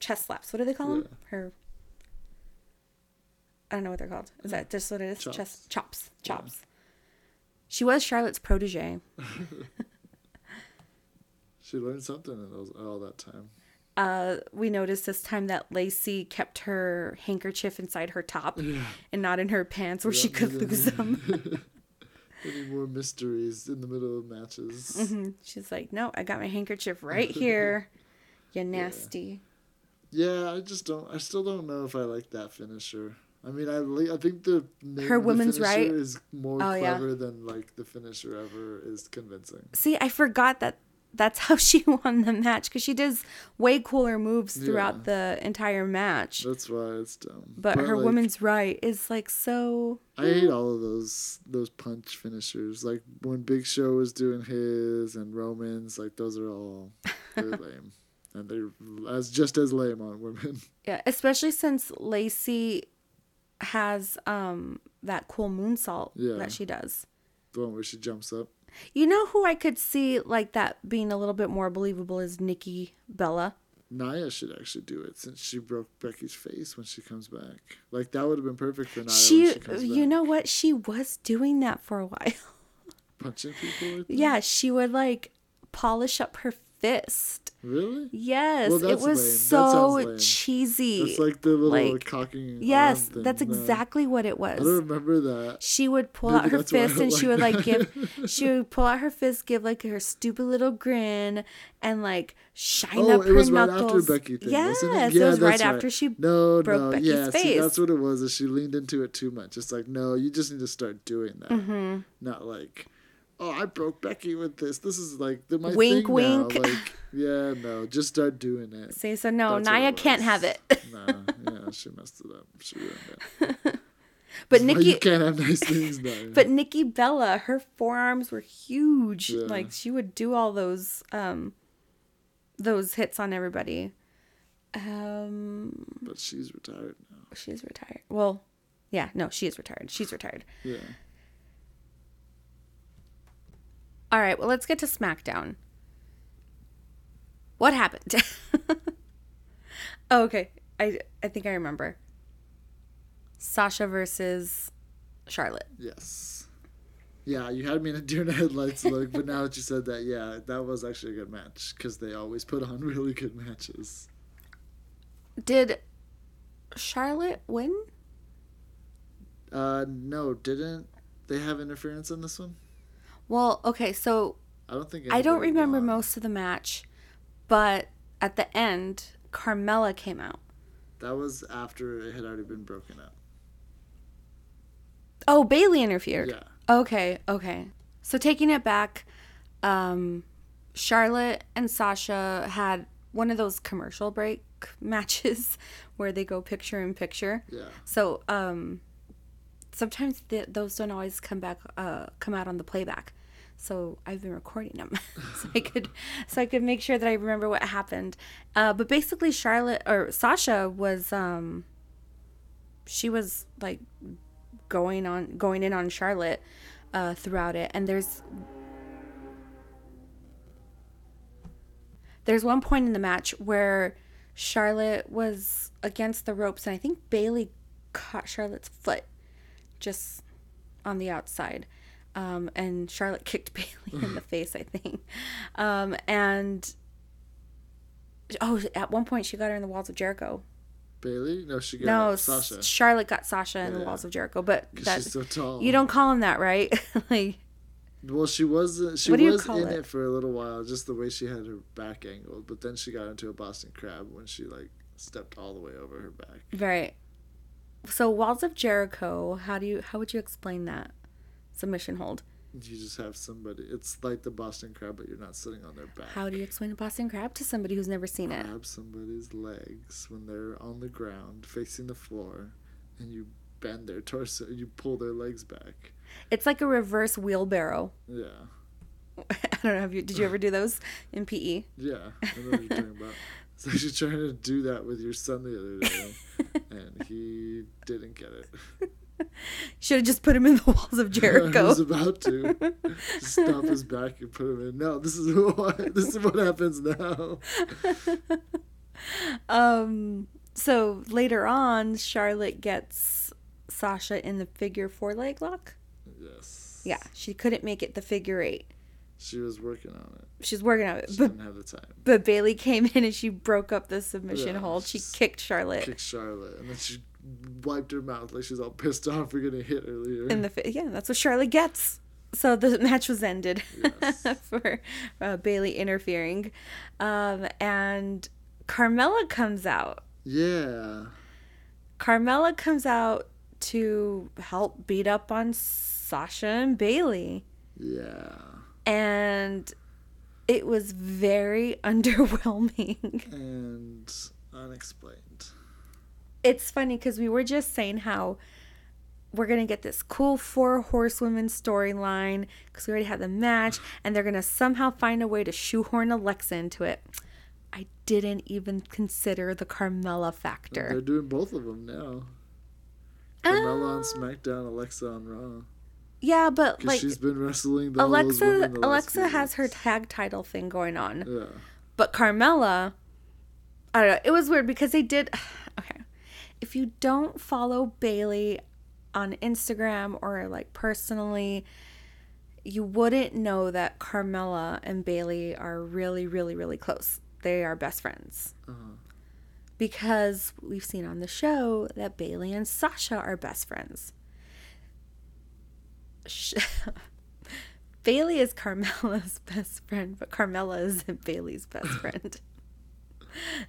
chest slaps. What do they call them? Her. I don't know what they're called. Is that just what it is? Chops. Chest chops. Chops. She was Charlotte's protege. [LAUGHS] She learned something in those all that time. Uh, we noticed this time that Lacey kept her handkerchief inside her top and not in her pants where she could lose them. [LAUGHS] Any more mysteries in the middle of matches? Mhm. She's like, no, I got my handkerchief [LAUGHS] right here. You nasty. Yeah, I just don't. I still don't know if I like that finisher. I mean, I li- I think the name Her of women's finisher right? is more Oh, yeah. clever than like the finisher ever is convincing. See, I forgot that that's [LAUGHS] how she won the match because she does way cooler moves throughout the entire match. That's why it's dumb. But, her like, woman's right is like so. I hate all of those those punch finishers. Like when Big Show was doing his and Roman's, like those are all they're [LAUGHS] lame, and they're as just as lame on women. [LAUGHS] Yeah, especially since Lacey has um that cool moonsault Yeah. that she does. the one where she jumps up. You know who I could see like that being a little bit more believable is Nikki Bella. Nia should actually do it since she broke Becky's face when she comes back. Like that would have been perfect for Nia she, she you know what? She was doing that for a while. punching people. [LAUGHS] Yeah, she would like polish up her fist. Really? Yes, Well, it was lame. So cheesy. It's like the little like- cocking. yes, that's No. exactly what it I don't was. remember that. She would pull Maybe out her that's why I fist and she would like give she would pull out her fist, give like her stupid little grin and like shine Oh, up it her was right knuckles. after Becky thing, yes, it? it was that's right after she no, broke no, Becky's yeah, see, that's what it was. Is she leaned into it too much? It's like, no, you just need to start doing that. Mm-hmm. Not like, oh, I broke Becky with this. This is like the my Wink, thing wink. now. Like, [LAUGHS] yeah, no, just start doing it. See, so no, That's Nia can't have it. no, [LAUGHS] yeah, she messed it up. She ruined it. [LAUGHS] But Nikki you can't have nice things now. But Nikki Bella, her forearms were huge. Yeah. Like she would do all those um those hits on everybody. Um but she's retired now. she's retired. Well, yeah, no, she is retired. She's retired. Yeah. All right, well, let's get to SmackDown. What happened? [LAUGHS] oh, okay. I I think I remember. Sasha versus Charlotte. Yes. Yeah, you had me in a [LAUGHS] deer in the headlights look, but now that you said that, yeah, that was actually a good match because they always put on [LAUGHS] really good matches. Did Charlotte win? Uh, no, didn't they have interference in this one? Well, okay, so I don't think. I don't remember most of the match, but at the end, Carmella came out. That was after it had already been broken up. Oh, Bayley interfered. Yeah. Okay, okay. So taking it back, um, Charlotte and Sasha had one of those commercial break [LAUGHS] matches [LAUGHS] where they go picture in picture. Yeah. So um, sometimes th- those don't always come back, uh, come out on the playback. So I've been recording them [LAUGHS] so I could, so I could make sure that I remember what happened. Uh, but basically, Charlotte or Sasha was, um, she was like going on, going in on Charlotte uh, throughout it, and there's there's one point in the match where Charlotte was against the ropes, and I think Bayley caught Charlotte's foot just on the outside. Um, and Charlotte kicked [LAUGHS] Bayley in the face, I think. Um, and oh, at one point she got her in the walls of Jericho. Bayley? No, she got no, Sasha. Charlotte got Sasha in the walls of Jericho, but that she's so tall. you don't call him that, right? [LAUGHS] like Well, she was she What do you was in it? it? for a little while, just the way she had her back angled. But then she got into a Boston Crab when she like stepped all the way over her back. Right. So walls of Jericho, how do you how would you explain that? Submission hold. You just have somebody. It's like the Boston Crab, but you're not sitting on their back. How do you explain a Boston crab to somebody who's never seen it? grab somebody's legs when they're on the ground facing the floor and you bend their torso you pull their legs back It's like a reverse wheelbarrow. yeah [LAUGHS] I don't know. Have you, did you ever do those in PE? yeah i know what you're talking about [LAUGHS] so she's trying to do that with your son the other day and he didn't get it [LAUGHS] [LAUGHS] Should have just put him in the [LAUGHS] walls of [LAUGHS] Jericho. i was about to stop his back and put him in no this is what this is what happens now Um. So later on, Charlotte gets Sasha in the figure four leg lock. yes Yeah, she couldn't make it the figure eight. she was working on it She's working on it, she but didn't have the time but Bayley came in and she broke up the submission Yeah, hold. She kicked Charlotte kicked Charlotte, and then she wiped her mouth like she's all pissed off for getting hit earlier. in the yeah. That's what Charlotte gets. So the [LAUGHS] match was ended Yes. [LAUGHS] for uh, Bayley interfering, um, and Carmella comes out. yeah, Carmella comes out to help beat up on Sasha and Bayley. yeah, And it was very [LAUGHS] underwhelming. and unexplained. It's funny because we were just saying how we're going to get this cool four horsewomen storyline because we already had the match and they're going to somehow find a way to shoehorn Alexa into it. I didn't even consider the Carmella factor. They're doing both of them now. Carmella on oh. SmackDown, Alexa on Raw. Yeah, but like she's been wrestling the, all those Alexa women the last Alexa has her tag title thing going on. Yeah, But Carmella, I don't know. It was weird because they did. If you don't follow Bayley on Instagram or like personally, you wouldn't know that Carmella and Bayley are really, really, really close. They are best friends. Uh-huh. Because we've seen on the show that Bayley and Sasha are best friends. Sh- [LAUGHS] Bayley is Carmella's [LAUGHS] best friend, but Carmella isn't Bayley's best [LAUGHS] friend.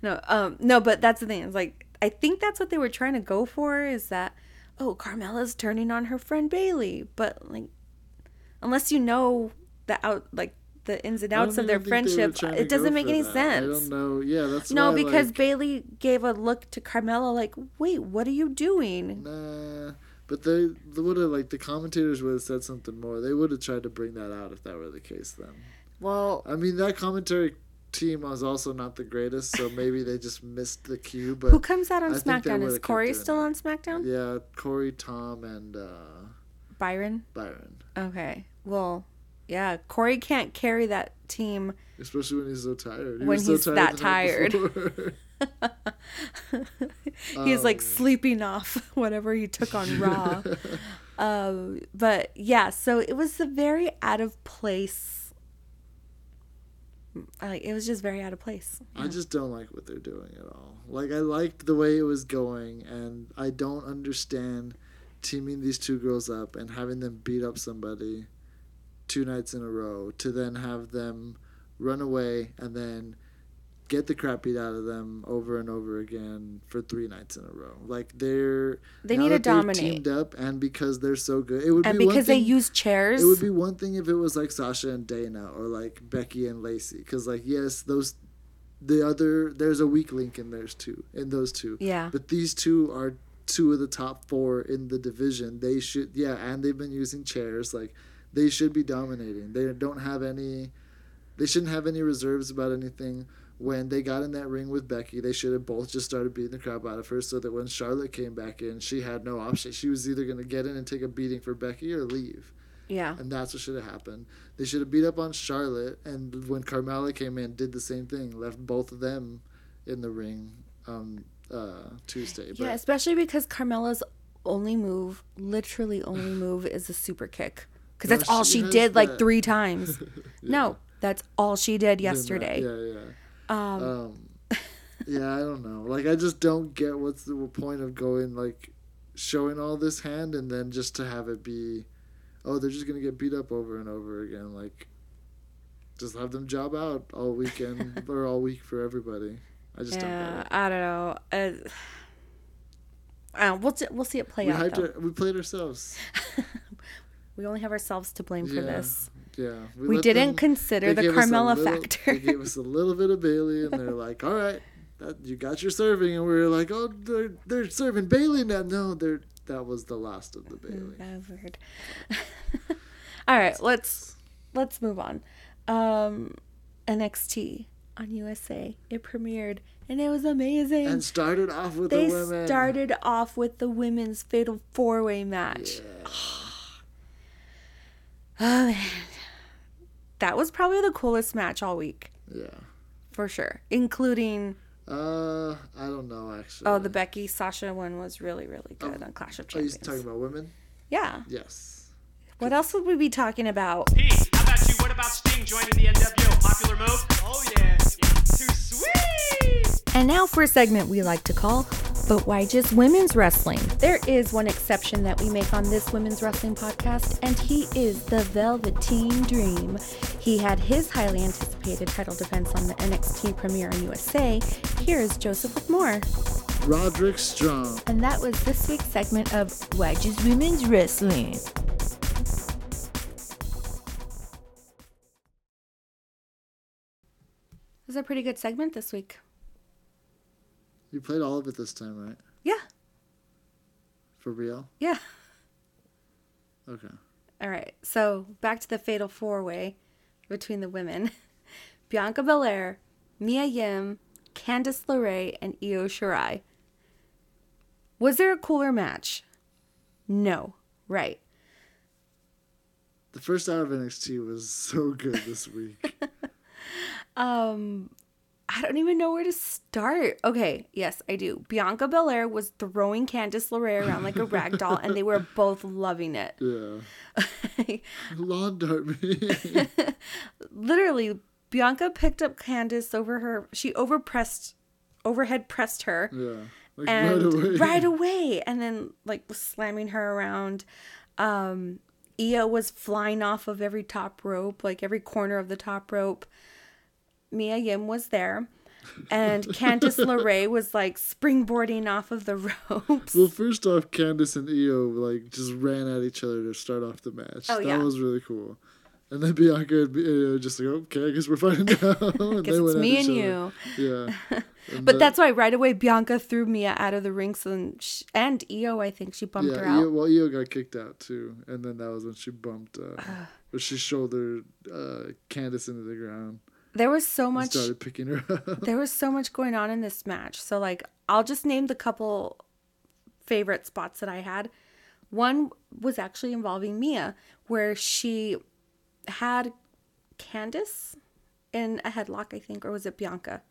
no, um, no, but that's the thing. It's like I think that's what they were trying to go for. Is that oh, Carmella's turning on her friend Bayley, but like unless you know the out like the ins and outs of their even think they were friendship, it doesn't make any that. sense. I don't know. Yeah, that's No, why, because like, Bayley gave a look to Carmella like, "Wait, what are you doing?" Nah, but they, they would have like the commentators would have said something more. They would have tried to bring that out if that were the case. Then Well, I mean that commentary team was also not the greatest, so maybe they just missed the cue. But who comes out on I SmackDown? Is Corey still on SmackDown? yeah, Corey, Tom, and uh, Byron. Byron, Okay. Well, yeah, Corey can't carry that team. especially when he's so tired. He When was so he's that tired. [LAUGHS] He's like Um, sleeping off [LAUGHS] whatever he took on Raw. [LAUGHS] um, but yeah, so it was a very out of place. Like it was just very out of place. I just don't like what they're doing at all. Like I liked the way it was going, and I don't understand teaming these two girls up and having them beat up somebody two nights in a row to then have them run away and then get the crap beat out of them over and over again for three nights in a row. Like they're They need to dominate. teamed up, and because they're so good, it would And be one because they use chairs. it would be one thing if it was like Sasha and Dana or like Becky and Lacey, because like yes, those the other there's a weak link in theirs too in those two. Yeah. But these two are two of the top four in the division. They should yeah, and they've been using chairs like they should be dominating. They don't have any. They shouldn't have any reserves about anything. When they got in that ring with Becky, they should have both just started beating the crap out of her so that when Charlotte came back in, she had no option. She was either going to get in and take a beating for Becky or leave yeah. and that's what should have happened. They should have beat up on Charlotte, and when Carmella came in, did the same thing, left both of them in the ring um, uh, Tuesday. But Yeah, especially because Carmella's only move, literally only [LAUGHS] move, is a super kick. Because No, that's all she she did like three times. [LAUGHS] No, that's all she did that- yesterday. yeah, yeah. Um, Um, yeah, I don't know. Like, I just don't get what's the point of going like showing all this hand and then just to have it be, oh, they're just gonna get beat up over and over again. Like, just have them job out all weekend [LAUGHS] or all week for everybody. I just don't Yeah. I don't know. Uh, I don't, we'll we'll see it play We out. our, we played ourselves. [LAUGHS] We only have ourselves to blame for this. Yeah, We let didn't them- consider the gave us a Carmella little- factor. They gave us a little bit of Bayley, and they're like, "All right, that, you got your serving," and we were like, "Oh, they're they're serving Bayley now." No, they're that was the last of the Bayley. Heard. [LAUGHS] All right, let's let's move on. Um, NXT on USA. It premiered and it was amazing. And started off with they the women. started off with the women's fatal four way match. [SIGHS] Oh man. That was probably the coolest match all week, Yeah. for sure. Including Uh, I don't know actually. oh the Becky Sasha one was really, really good on Clash of Champions. Are you talking about women? yeah. Yes. What else would we be talking about? Pete, how about you? What about Sting joining the NWO? Popular move? Oh yeah, too sweet. And now for a segment we like to call But Why Just Women's Wrestling? There is one exception that we make on this women's wrestling podcast, and he is the Velveteen Dream. He had his highly anticipated title defense on the NXT premiere in USA. Here's Joseph with more. Roderick Strong. And that was this week's segment of Why Just Women's Wrestling. This is a pretty good segment this week. You played all of it this time, right? Yeah, For real? yeah. Okay. All right, so back to the fatal four way between the women [LAUGHS] Bianca Belair, Mia Yim, Candice LeRae, and Io Shirai. Was there a cooler match? No. Right. The first hour of NXT was so good this week. [LAUGHS] Um, I don't even know where to start. Okay, yes, I do. Bianca Belair was throwing Candice LeRae around like a rag doll, and they were both loving it. Yeah. [LAUGHS] Lawn me. [LAUGHS] Literally, Bianca picked up Candice over her. She overpressed, overhead pressed her. yeah. Like and right away. [LAUGHS] right away and then like was slamming her around um Io was flying off of every top rope like every corner of the top rope Mia Yim was there and [LAUGHS] Candice LeRae was like springboarding off of the [LAUGHS] ropes Well, first off, Candice and Io like just ran at each other to start off the match. Oh, that yeah. was really cool. And then Bianca and Io just like, okay, I guess we're fighting [LAUGHS] now. and Guess it's me and you Yeah. And but that's why right away Bianca threw Mia out of the ring so then sh and Io I think she bumped her yeah, out Io, well, Io got kicked out too, and then that was when she bumped, uh, [SIGHS] when she shouldered uh, Candice into the ground there was so much started picking her [LAUGHS] up. there was so much going on in this match. So like I'll just name the couple favorite spots that I had. One was actually involving Mia where she had Candice in a headlock, I think, or was it Bianca?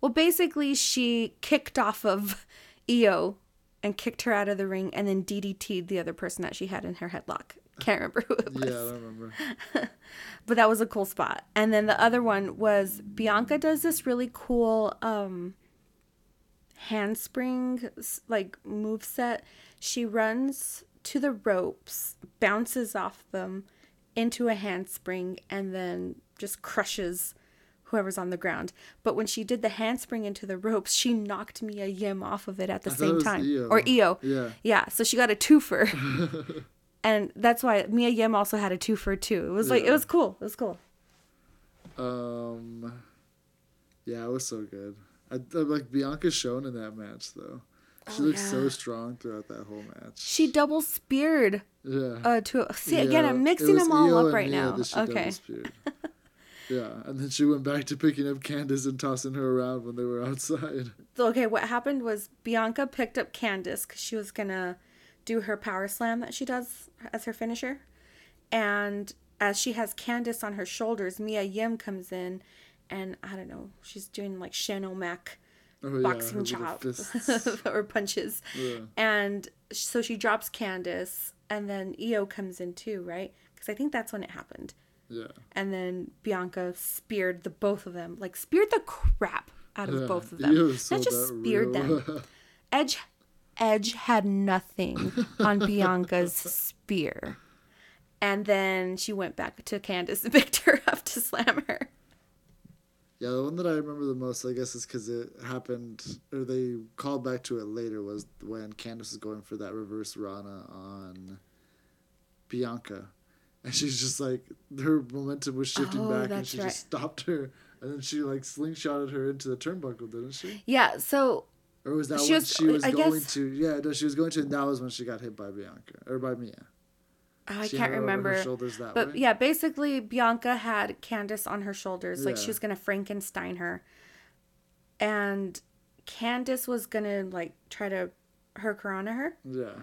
Well, basically she kicked off of [LAUGHS] Io and kicked her out of the ring and then DDT'd the other person that she had in her headlock. Can't remember who it was yeah, I don't remember. [LAUGHS] but that was a cool spot. And then the other one was Bianca does this really cool um handspring like move set. She runs to the ropes, bounces off them into a handspring and then just crushes whoever's on the ground. But when she did the handspring into the ropes, she knocked Mia Yim off of it at the it same time. Io. Or Io. Yeah. Yeah, so she got a twofer. [LAUGHS] and that's why Mia Yim also had a twofer too. It was like it was cool. It was cool. Um, yeah, it was so good. I, I like Bianca shown in that match though. She Oh, looked so strong throughout that whole match. She double speared Yeah. uh to see again I'm mixing them all up right now. Okay. yeah, and then she went back to picking up Candice and tossing her around when they were [LAUGHS] outside. So okay, what happened was Bianca picked up Candice cuz she was going to do her power slam that she does as her finisher. And as she has Candice on her shoulders, Mia Yim comes in and I don't know, she's doing like Shane O'Mac Oh, boxing chop [LAUGHS] or punches. Yeah. And so she drops Candice and then Io comes in too, right? Cuz I think that's when it happened. Yeah. and then Bianca speared the both of them, like speared the crap out of Yeah, both of them. Not just speared them. [LAUGHS] Edge, Edge had nothing on [LAUGHS] Bianca's spear, and then she went back to Candice and picked her up to slam her. Yeah, the one that I remember the most, I guess, is because it happened, or they called back to it later, was when Candice was going for that reverse Rana on Bianca. And she's just like, her momentum was shifting Oh, back and she right. just stopped her. And then she like slingshotted her into the turnbuckle, didn't she? Yeah, so Or was that She when was- she was I going guess- to? Yeah, no, she was going to, and that was when she got hit by Bianca or by Mia. oh, I She can't her her remember. shoulders that But way? yeah, basically Bianca had Candice on her shoulders, like she was gonna Frankenstein her. And Candice was gonna like try to Hurricanrana her. Yeah,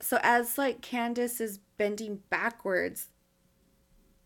So as like Candice is bending backwards,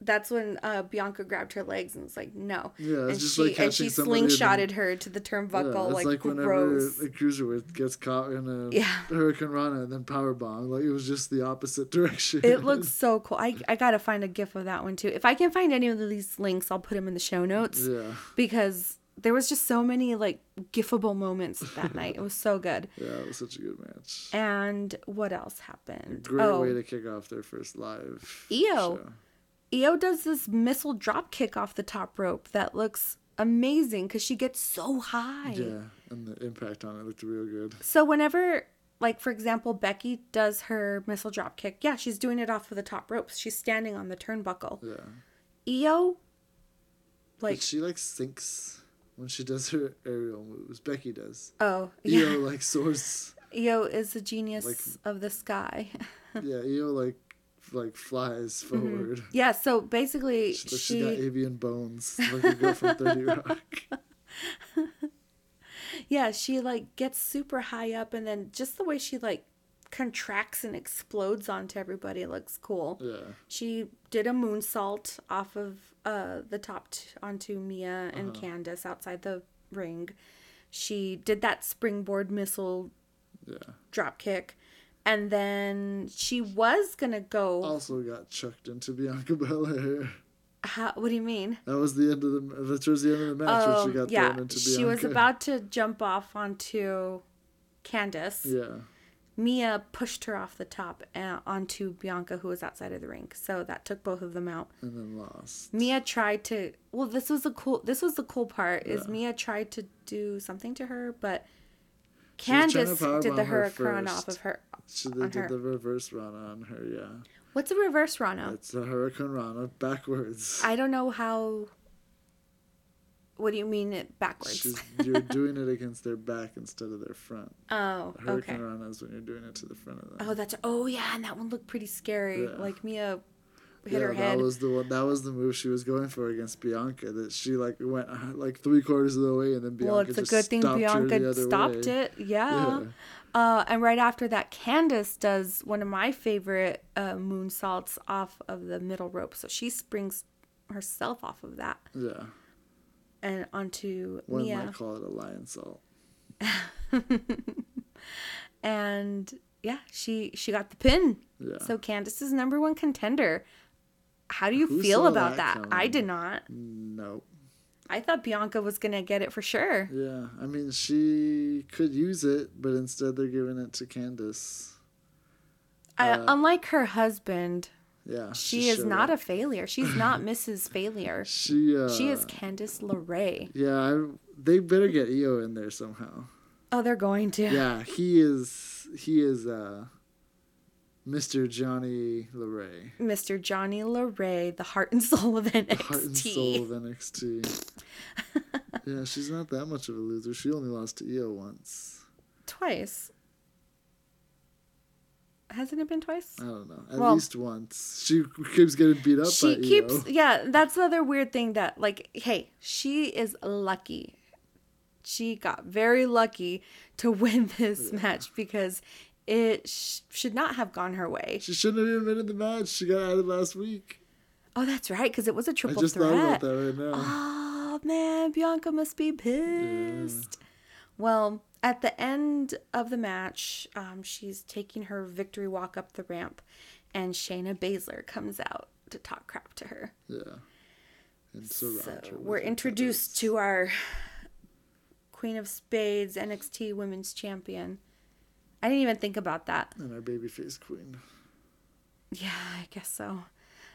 that's when uh, Bianca grabbed her legs and was like, "No." Yeah, and just she like and she catching somebody in the- slingshotted her to the turnbuckle, yeah. It's like, like, whenever a cruiserweight gets caught in a Yeah. Hurricane Rana and then power bomb. Like it was just the opposite [LAUGHS] direction. It looks so cool. I I gotta find a gif of that one too. If I can find any of these links, I'll put them in the show notes yeah, because there was just so many like gifable moments that night. It was so good. [LAUGHS] yeah. It was such a good match. And what else happened? Great oh, way to kick off their first live. Io. show. Io does this missile drop kick off the top rope that looks amazing because she gets so high. Yeah, and the impact on it looked real good. So whenever, like for example, Becky does her missile drop kick, yeah, she's doing it off of the top ropes. She's standing on the turnbuckle. Yeah, Io, like like she like sinks when she does her aerial moves. Becky does. oh Io yeah, like soars. Io is the genius Like- of the sky. [LAUGHS] yeah, Io like like flies forward. yeah, so basically She, looks- she got Mm-hmm. avian bones like a girl from Thirty [LAUGHS] Rock. yeah she like gets super high up and then just the way she like contracts and explodes onto everybody looks cool. Yeah, She did a moonsault off of uh, the top t- onto Mia and Uh-huh. Candice outside the ring. She did that springboard missile yeah. drop kick. And then she was gonna go. Also got chucked into Bianca Belair. How, what do you mean? That was the end of the. That was the end of the match when Oh, she got yeah. thrown into Bianca. She was about to jump off onto Candice. Yeah, Mia pushed her off the top uh, onto Bianca, who was outside of the ring. So that took both of them out. and then lost. Mia tried to. Well, this was the cool. This was the cool part. Is Yeah. Mia tried to do something to her, but She was trying to Candice did the hurricane off of her. She did, her. the reverse rana on her. Yeah, What's a reverse Rana? it's a hurricane rana backwards. I don't know how. What do you mean it backwards? She's, you're [LAUGHS] doing it against their back instead of their front. oh, okay. Hurricane rana is when you're doing it to the front of them. Oh, that's. Oh, yeah, and that one looked pretty scary. Yeah. Like Mia hit yeah, her head. that was the one. That was the move she was going for against Bianca. That she like went uh, like three quarters of the way, and then Bianca well, it's a good thing stopped her the Bianca stopped way. it. Yeah. Yeah. Uh, and right after that, Candice does one of my favorite uh, moonsaults off of the middle rope. So she springs herself off of that Yeah, and onto one Mia. might call it a lionsault. [LAUGHS] And yeah, she she got the pin. Yeah. So Candice is number one contender. How do you Who feel about that that? I did not. Nope. I thought Bianca was gonna get it for sure. Yeah, I mean she could use it, but instead they're giving it to Candice. uh, unlike her husband, Yeah, she is not up. a failure. She's not [LAUGHS] Mrs. Failure. She uh, She is Candice LeRae. Yeah, I, they better get Io in there somehow. Oh, they're going to. Yeah, he is. He is uh, Mr. Johnny LeRae, Mr. Johnny LeRae, the heart and soul of NXT. the heart and soul of NXT. [LAUGHS] yeah, she's not that much of a loser. She only lost to Io once. Twice. Hasn't it been twice? I don't know. At Well- least once. She keeps getting beat up She keeps, Io. yeah, that's the other weird thing that, like, hey, she is lucky. She got very lucky to win this match because it sh- should not have gone her way. She shouldn't have even been in the match. She got added last week. Oh, that's right, because it was a triple I just threat. thought about that right now. Oh man, Bianca must be pissed. Well, at the end of the match, um, she's taking her victory walk up the ramp, and Shayna Baszler comes out to talk crap to her. Yeah. And surround So her we're introduced to our Queen of Spades NXT Women's Champion. I didn't even think about that. And our babyface queen. Yeah, I guess so.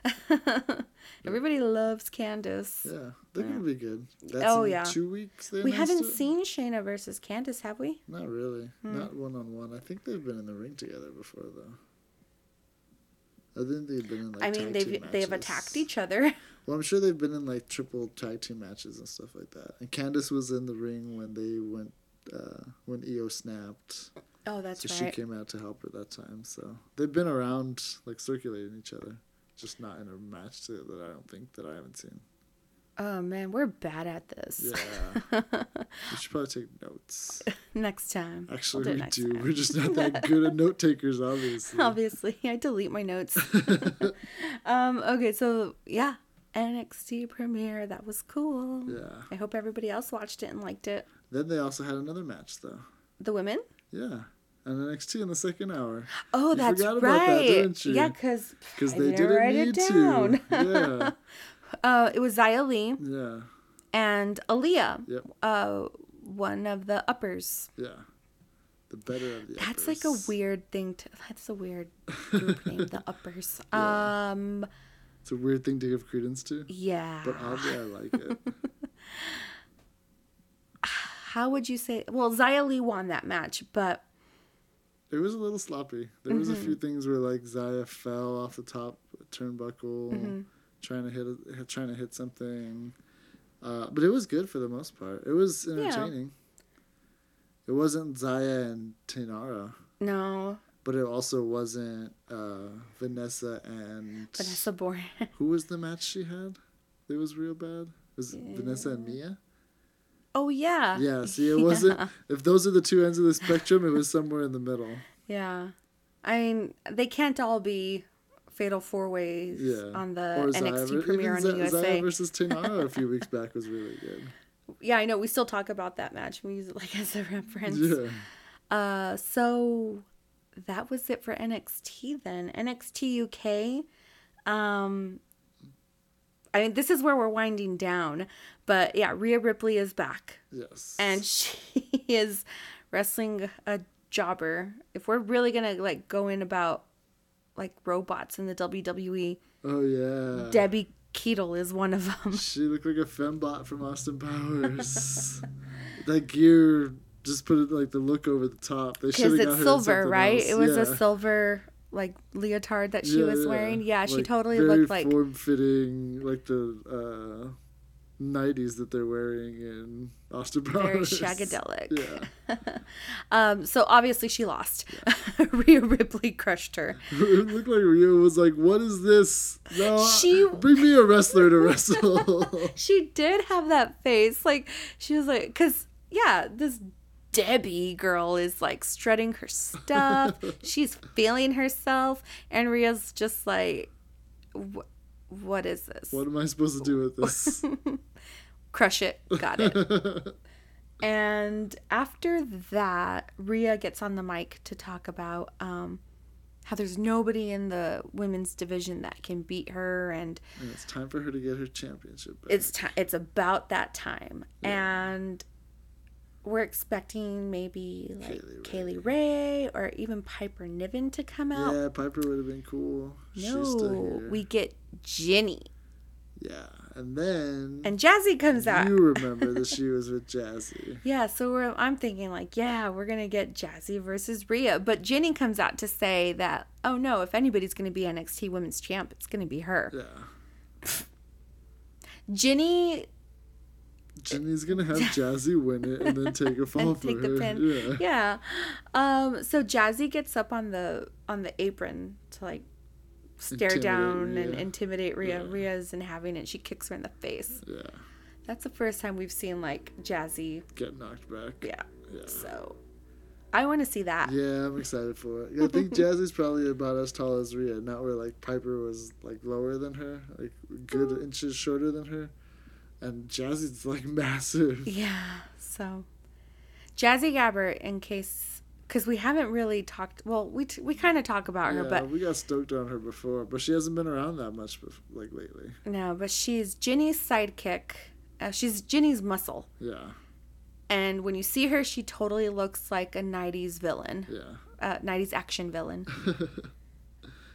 [LAUGHS] Everybody loves Candice. Yeah, they're gonna be good. That's Oh, in yeah. two weeks. We haven't it? seen Shayna versus Candice, have we? Not really. Hmm. Not one on one. I think they've been in the ring together before though. I think they've been in like. I mean, they've they've attacked each other. [LAUGHS] Well, I'm sure they've been in like triple tag team matches and stuff like that. And Candice was in the ring when they went uh, when Io snapped, Oh, that's so right. she came out to help her that time. So they've been around like circulating each other, just not in a match that I don't think that I haven't seen. Oh man, we're bad at this. Yeah, [LAUGHS] we should probably take notes. [LAUGHS] next time. We'll Actually, do we do. time. We're just not that good at note takers, obviously. [LAUGHS] Obviously, I delete my notes. um, okay, so yeah, NXT premiere. That was cool. Yeah. I hope everybody else watched it and liked it. Then they also had another match, though. The women? Yeah, and NXT in the second hour. Oh, You that's forgot about that, right. didn't you? Yeah, because Because they didn't need it down. [LAUGHS] to. uh, it was Xia Li Yeah, yeah, and Aliyah, yep, uh, one of the uppers. yeah. The better of the. That's like a weird thing to. That's a weird group name, the uppers. [LAUGHS] Um, It's a weird thing to give credence to, yeah. but oddly, I like it. [LAUGHS] How would you say? Well, Xia Li won that match, but It was a little sloppy. There was a Mm-hmm. few things where like Zaya fell off the top turnbuckle, Mm-hmm. trying to hit a, trying to hit something. Uh, but it was good for the most part. It was entertaining. It wasn't Zaya and Taynara, no, but it also wasn't uh, Vanessa and Vanessa Borne. who was the match she had? It was real bad. Was it Vanessa and Mia? Oh yeah. Yeah. See, it [LAUGHS] wasn't. If those are the two ends of the spectrum, it was somewhere in the middle. Yeah. I mean, they can't all be fatal four ways Yeah. on the Or NXT ver- premiere on Z- Zaya USA. versus [LAUGHS] Taynara a few weeks back was really good. Yeah, I know. We still talk about that match. We use it like [LAUGHS] as a reference. Yeah. Uh, so that was it for NXT then. NXT UK. Um, I mean, this is where we're winding down, but yeah, Rhea Ripley is back, Yes. and [LAUGHS] she is wrestling a jobber. If we're really gonna like go in about like robots in the WWE, oh yeah. Debbie Keitel is one of them. She looked like a fembot from Austin Powers. [LAUGHS] that gear just put it like the look over the top. They should have got her silver, right? else. It was yeah. a silver like leotard that she Yeah, was wearing. Yeah, she Like, totally looked like form fitting, like the uh, nighties that they're wearing in Austin Powers. very [LAUGHS] shagadelic. Yeah. [LAUGHS] Um, so obviously she lost. [LAUGHS] Rhea Ripley crushed her. it looked like Rhea was like, "What is this? No, She- bring me a wrestler to wrestle." She did have that face. Like she was like, because yeah, this Debbie girl is like strutting her stuff. [LAUGHS] She's feeling herself, and Rhea's just like, "What is this? what am I supposed to do with this? [LAUGHS] Crush it. Got it." [LAUGHS] and after that, Rhea gets on the mic to talk about um, how there's nobody in the women's division that can beat her, and and it's time for her to get her championship. Back. it's time it's about that time and we're expecting maybe like Kaylee Kay Lee Ray or even Piper Niven to come out. yeah, Piper would have been cool. No, we get Jinny yeah, and then and Jazzy comes out. you remember that she was with Jazzy. [LAUGHS] Yeah, so we're, I'm thinking like, yeah, we're gonna get Jazzy versus Rhea, but Jinny comes out to say that, oh no, if anybody's gonna be NXT Women's Champ, it's gonna be her. Yeah, Jinny Jinny's gonna have [LAUGHS] Jazzy win it and then take a [LAUGHS] fall and for take her. the pin. Yeah. Yeah. Um, so Jazzy gets up on the on the apron to like stare Intimidate down and intimidate Rhea. Yeah. Rhea's in having it. She kicks her in the face. yeah, That's the first time we've seen like Jazzy. get knocked back. Yeah. Yeah. So I want to see that. Yeah, I'm excited for it. I think [LAUGHS] Jazzy's probably about as tall as Rhea, not where like Piper was like lower than her, like good inches shorter than her, and Jazzy's like [LAUGHS] massive. Yeah. So Jazzy Gabert, in case, because we haven't really talked. Well, we t- we kind of talk about her, Yeah, but we got stoked on her before, but she hasn't been around that much bef- like lately. no. But she's Jinny's sidekick. Uh, she's Jinny's muscle. Yeah, And when you see her, she totally looks like a 90s villain, yeah. uh, 90s action villain. [LAUGHS]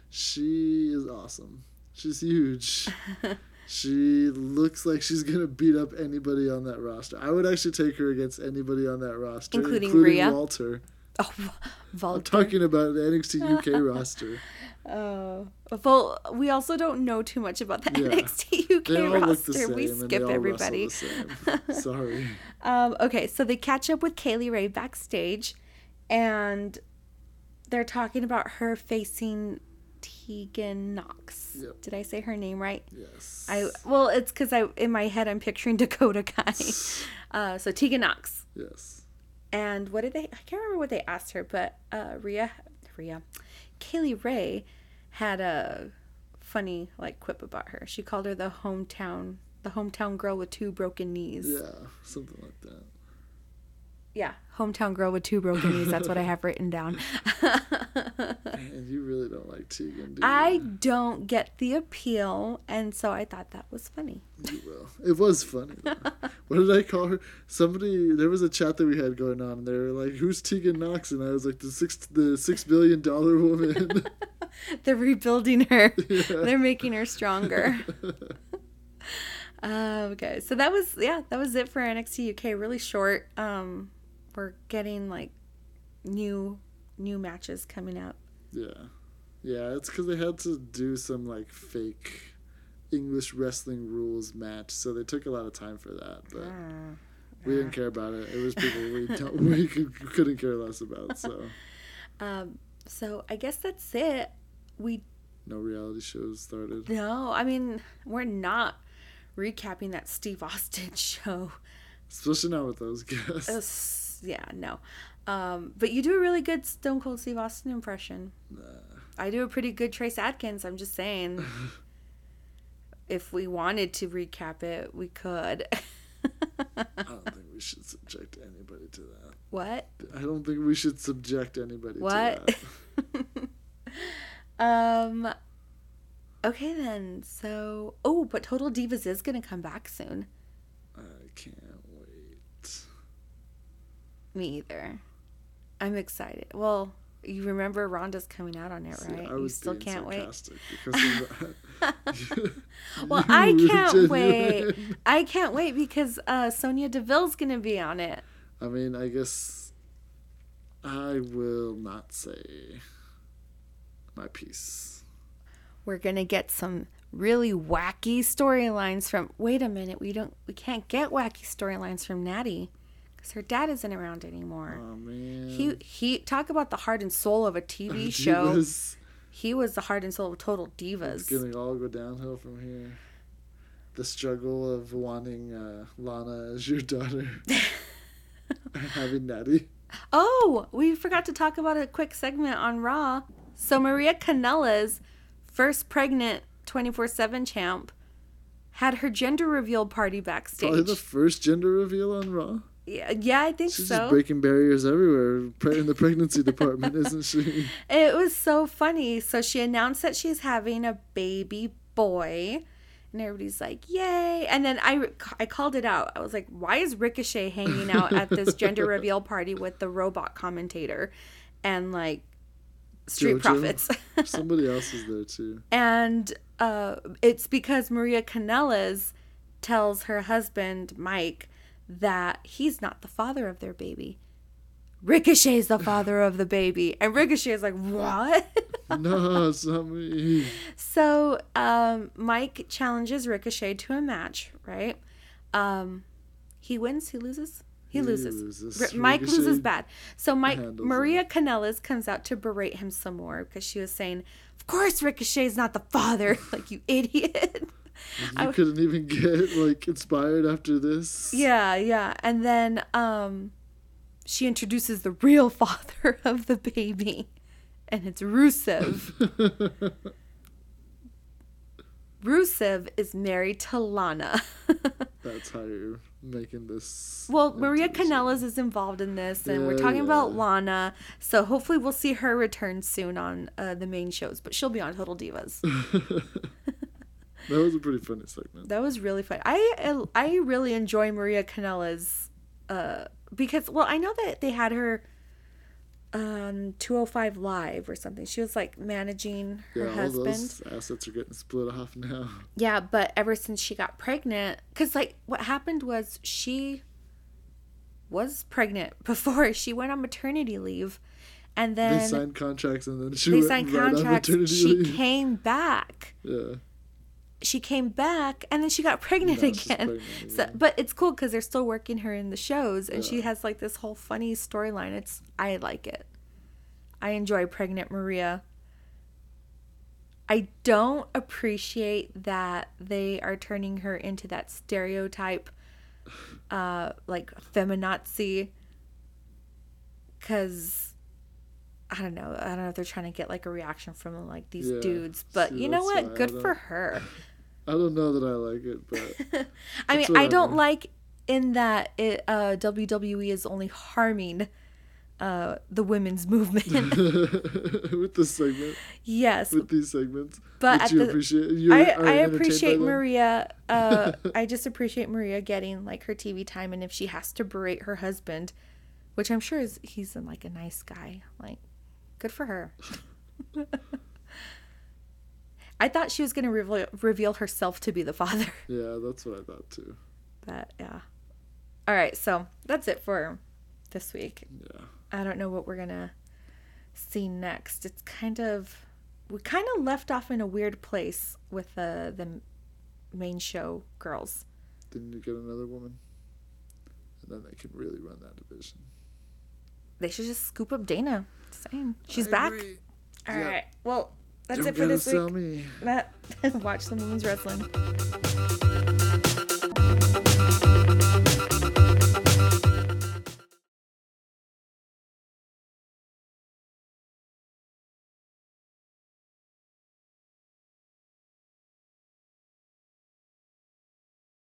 She is awesome. She's huge. [LAUGHS] she looks like she's gonna beat up anybody on that roster. I would actually take her against anybody on that roster, Including Rhea? Walter. [LAUGHS] Oh, I'm talking about the NXT UK [LAUGHS] roster. Oh, well, we also don't know too much about the Yeah. NXT UK They all roster. same. We skip everybody. [LAUGHS] Sorry. Um, okay, so they catch up with Kay Lee Ray backstage, and they're talking about her facing Tegan Knox. Yep. Did I say her name right? Yes. I well, it's because I in my head I'm picturing [LAUGHS] Dakota Kai. [LAUGHS] Uh, so Tegan Knox. Yes. And what did they? I can't remember what they asked her, but uh, Ria, Rhea, Kay Lee Ray had a funny like quip about her. She called her the hometown, the hometown girl with two broken knees. Yeah, something like that. Yeah, hometown girl with two broken knees. That's what I have written down. [LAUGHS] [LAUGHS] And you really don't like Tegan, do you? I don't get the appeal, and so I thought that was funny. You will. It was funny. [LAUGHS] what did I call her? Somebody. There was a chat that we had going on, and they were like, "Who's Tegan Nox?" And I was like, "The six, the six billion dollar woman." [LAUGHS] They're rebuilding her. They're making her stronger. um, okay, so that was yeah, that was it for NXT UK. Really short. Um, we're getting like new new matches coming up. Yeah, yeah. It's because they had to do some like fake English wrestling rules match, so they took a lot of time for that. But Ah, we didn't care about it. It was [LAUGHS] people we don't, we could, couldn't care less about. So [LAUGHS] Um, so I guess that's it. We no reality shows started. no, I mean we're not recapping that Steve Austin [LAUGHS] show. Especially not with those guests. It's- yeah, no. Um, but you do a really good Stone Cold Steve Austin impression. I do a pretty good Trace Adkins. I'm just saying. [LAUGHS] if we wanted to recap it, we could. I don't think we should subject anybody to that. what? I don't think we should subject anybody What? to that. [LAUGHS] Um. Okay then. So, oh, but Total Divas is gonna come back soon. I can't wait. Me either. I'm excited. Well, you remember Ronda's coming out on it, See, right? I you was still can't wait. because of that. [LAUGHS] [LAUGHS] Well, I can't wait. I can't wait because uh, Sonya Deville's gonna be on it. I mean, I guess I will not say my piece. We're gonna get some really wacky storylines from. Wait a minute, we don't. We can't get wacky storylines from Natty because her dad isn't around anymore. Oh man. He he talk about the heart and soul of a TV [LAUGHS] show. He was the heart and soul of Total It's Divas. gonna all go downhill from here. The struggle of wanting uh, Lana as your daughter and [LAUGHS] [LAUGHS] having Natty. Oh, we forgot to talk about a quick segment on Raw. So Maria Kanellis, first pregnant 24/7 champ, had her gender reveal party backstage. Probably the first gender reveal on Raw. Yeah, yeah, I think She's so. just breaking barriers everywhere in the pregnancy department, isn't she? [LAUGHS] It was so funny. So she announced that she's having a baby boy. And everybody's like, yay. And then I, I called it out. I was like, why is Ricochet hanging out at this gender [LAUGHS] reveal party with the robot commentator and like Street. Profits? [LAUGHS] Somebody else is there too. and uh, it's because Maria Kanellis tells her husband, Mike, that he's not the father of their baby. Ricochet's the father of the baby. And Ricochet's like, what? [LAUGHS] no, it's not me. So um, Mike challenges Ricochet to a match, right? Um, he wins, he loses. He, He loses. loses. R- Mike loses bad. So Mike Maria Kanellis comes out to berate him some more because she was saying, "Of course Ricochet's not the father, [LAUGHS] like you idiot." You couldn't even get like inspired after this. yeah, yeah. And then um, she introduces the real [LAUGHS] father of the baby, and it's Rusev. [LAUGHS] Rusev is married to Lana. [LAUGHS] That's how you're making this. Well, Maria. Kanellis is involved in this, and we're Yeah, talking about. Lana. So hopefully, we'll see her return soon on uh, the main shows. But she'll be on Total Divas. That was a pretty funny segment. that was really fun. I I really enjoy Maria Kanellis, uh, because well, I know that they had her um 205 live or something she was like managing her Yeah, all those assets are getting split off now. [LAUGHS] yeah but ever since she got pregnant because like what happened was she was pregnant [LAUGHS] before she went on maternity leave and then they signed contracts and then she they signed right on contracts she leave. came back Yeah. She came back and then she got pregnant she's again. pregnant [LAUGHS] So, but it's cool because they're still working her in the shows, and she has like this whole funny storyline. It's I like it. I enjoy pregnant Maria. I don't appreciate that they are turning her into that stereotype, uh, like feminazi. Cause I don't know. I don't know if they're trying to get like a reaction from like these Yeah. dudes, but See, you know what? I Good for her. [LAUGHS] I don't know that I like it, but [LAUGHS] I mean, I don't like in that it, uh, WWE is only harming uh, the women's [LAUGHS] movement. [LAUGHS] with this segment, yes, with these segments, But you the- appreciate. You I, I appreciate? Maria. Uh, I just appreciate Maria getting like her TV time, and if she has to berate her husband, which I'm sure is he's like a nice guy, like good for her. I thought she was gonna reveal, reveal herself to be the father. [LAUGHS] Yeah, that's what I thought too. But yeah. All right, so that's it for this week. Yeah. I don't know what we're gonna see next. It's kind of we kind of left off in a weird place with the the main show girls. Then you get another woman, and then they can really run that division. They should just scoop up Dana. Same. she's I back. agree. All right. Yeah. Well, that's Don't it for this week. Matt, [LAUGHS] watch the movies wrestling.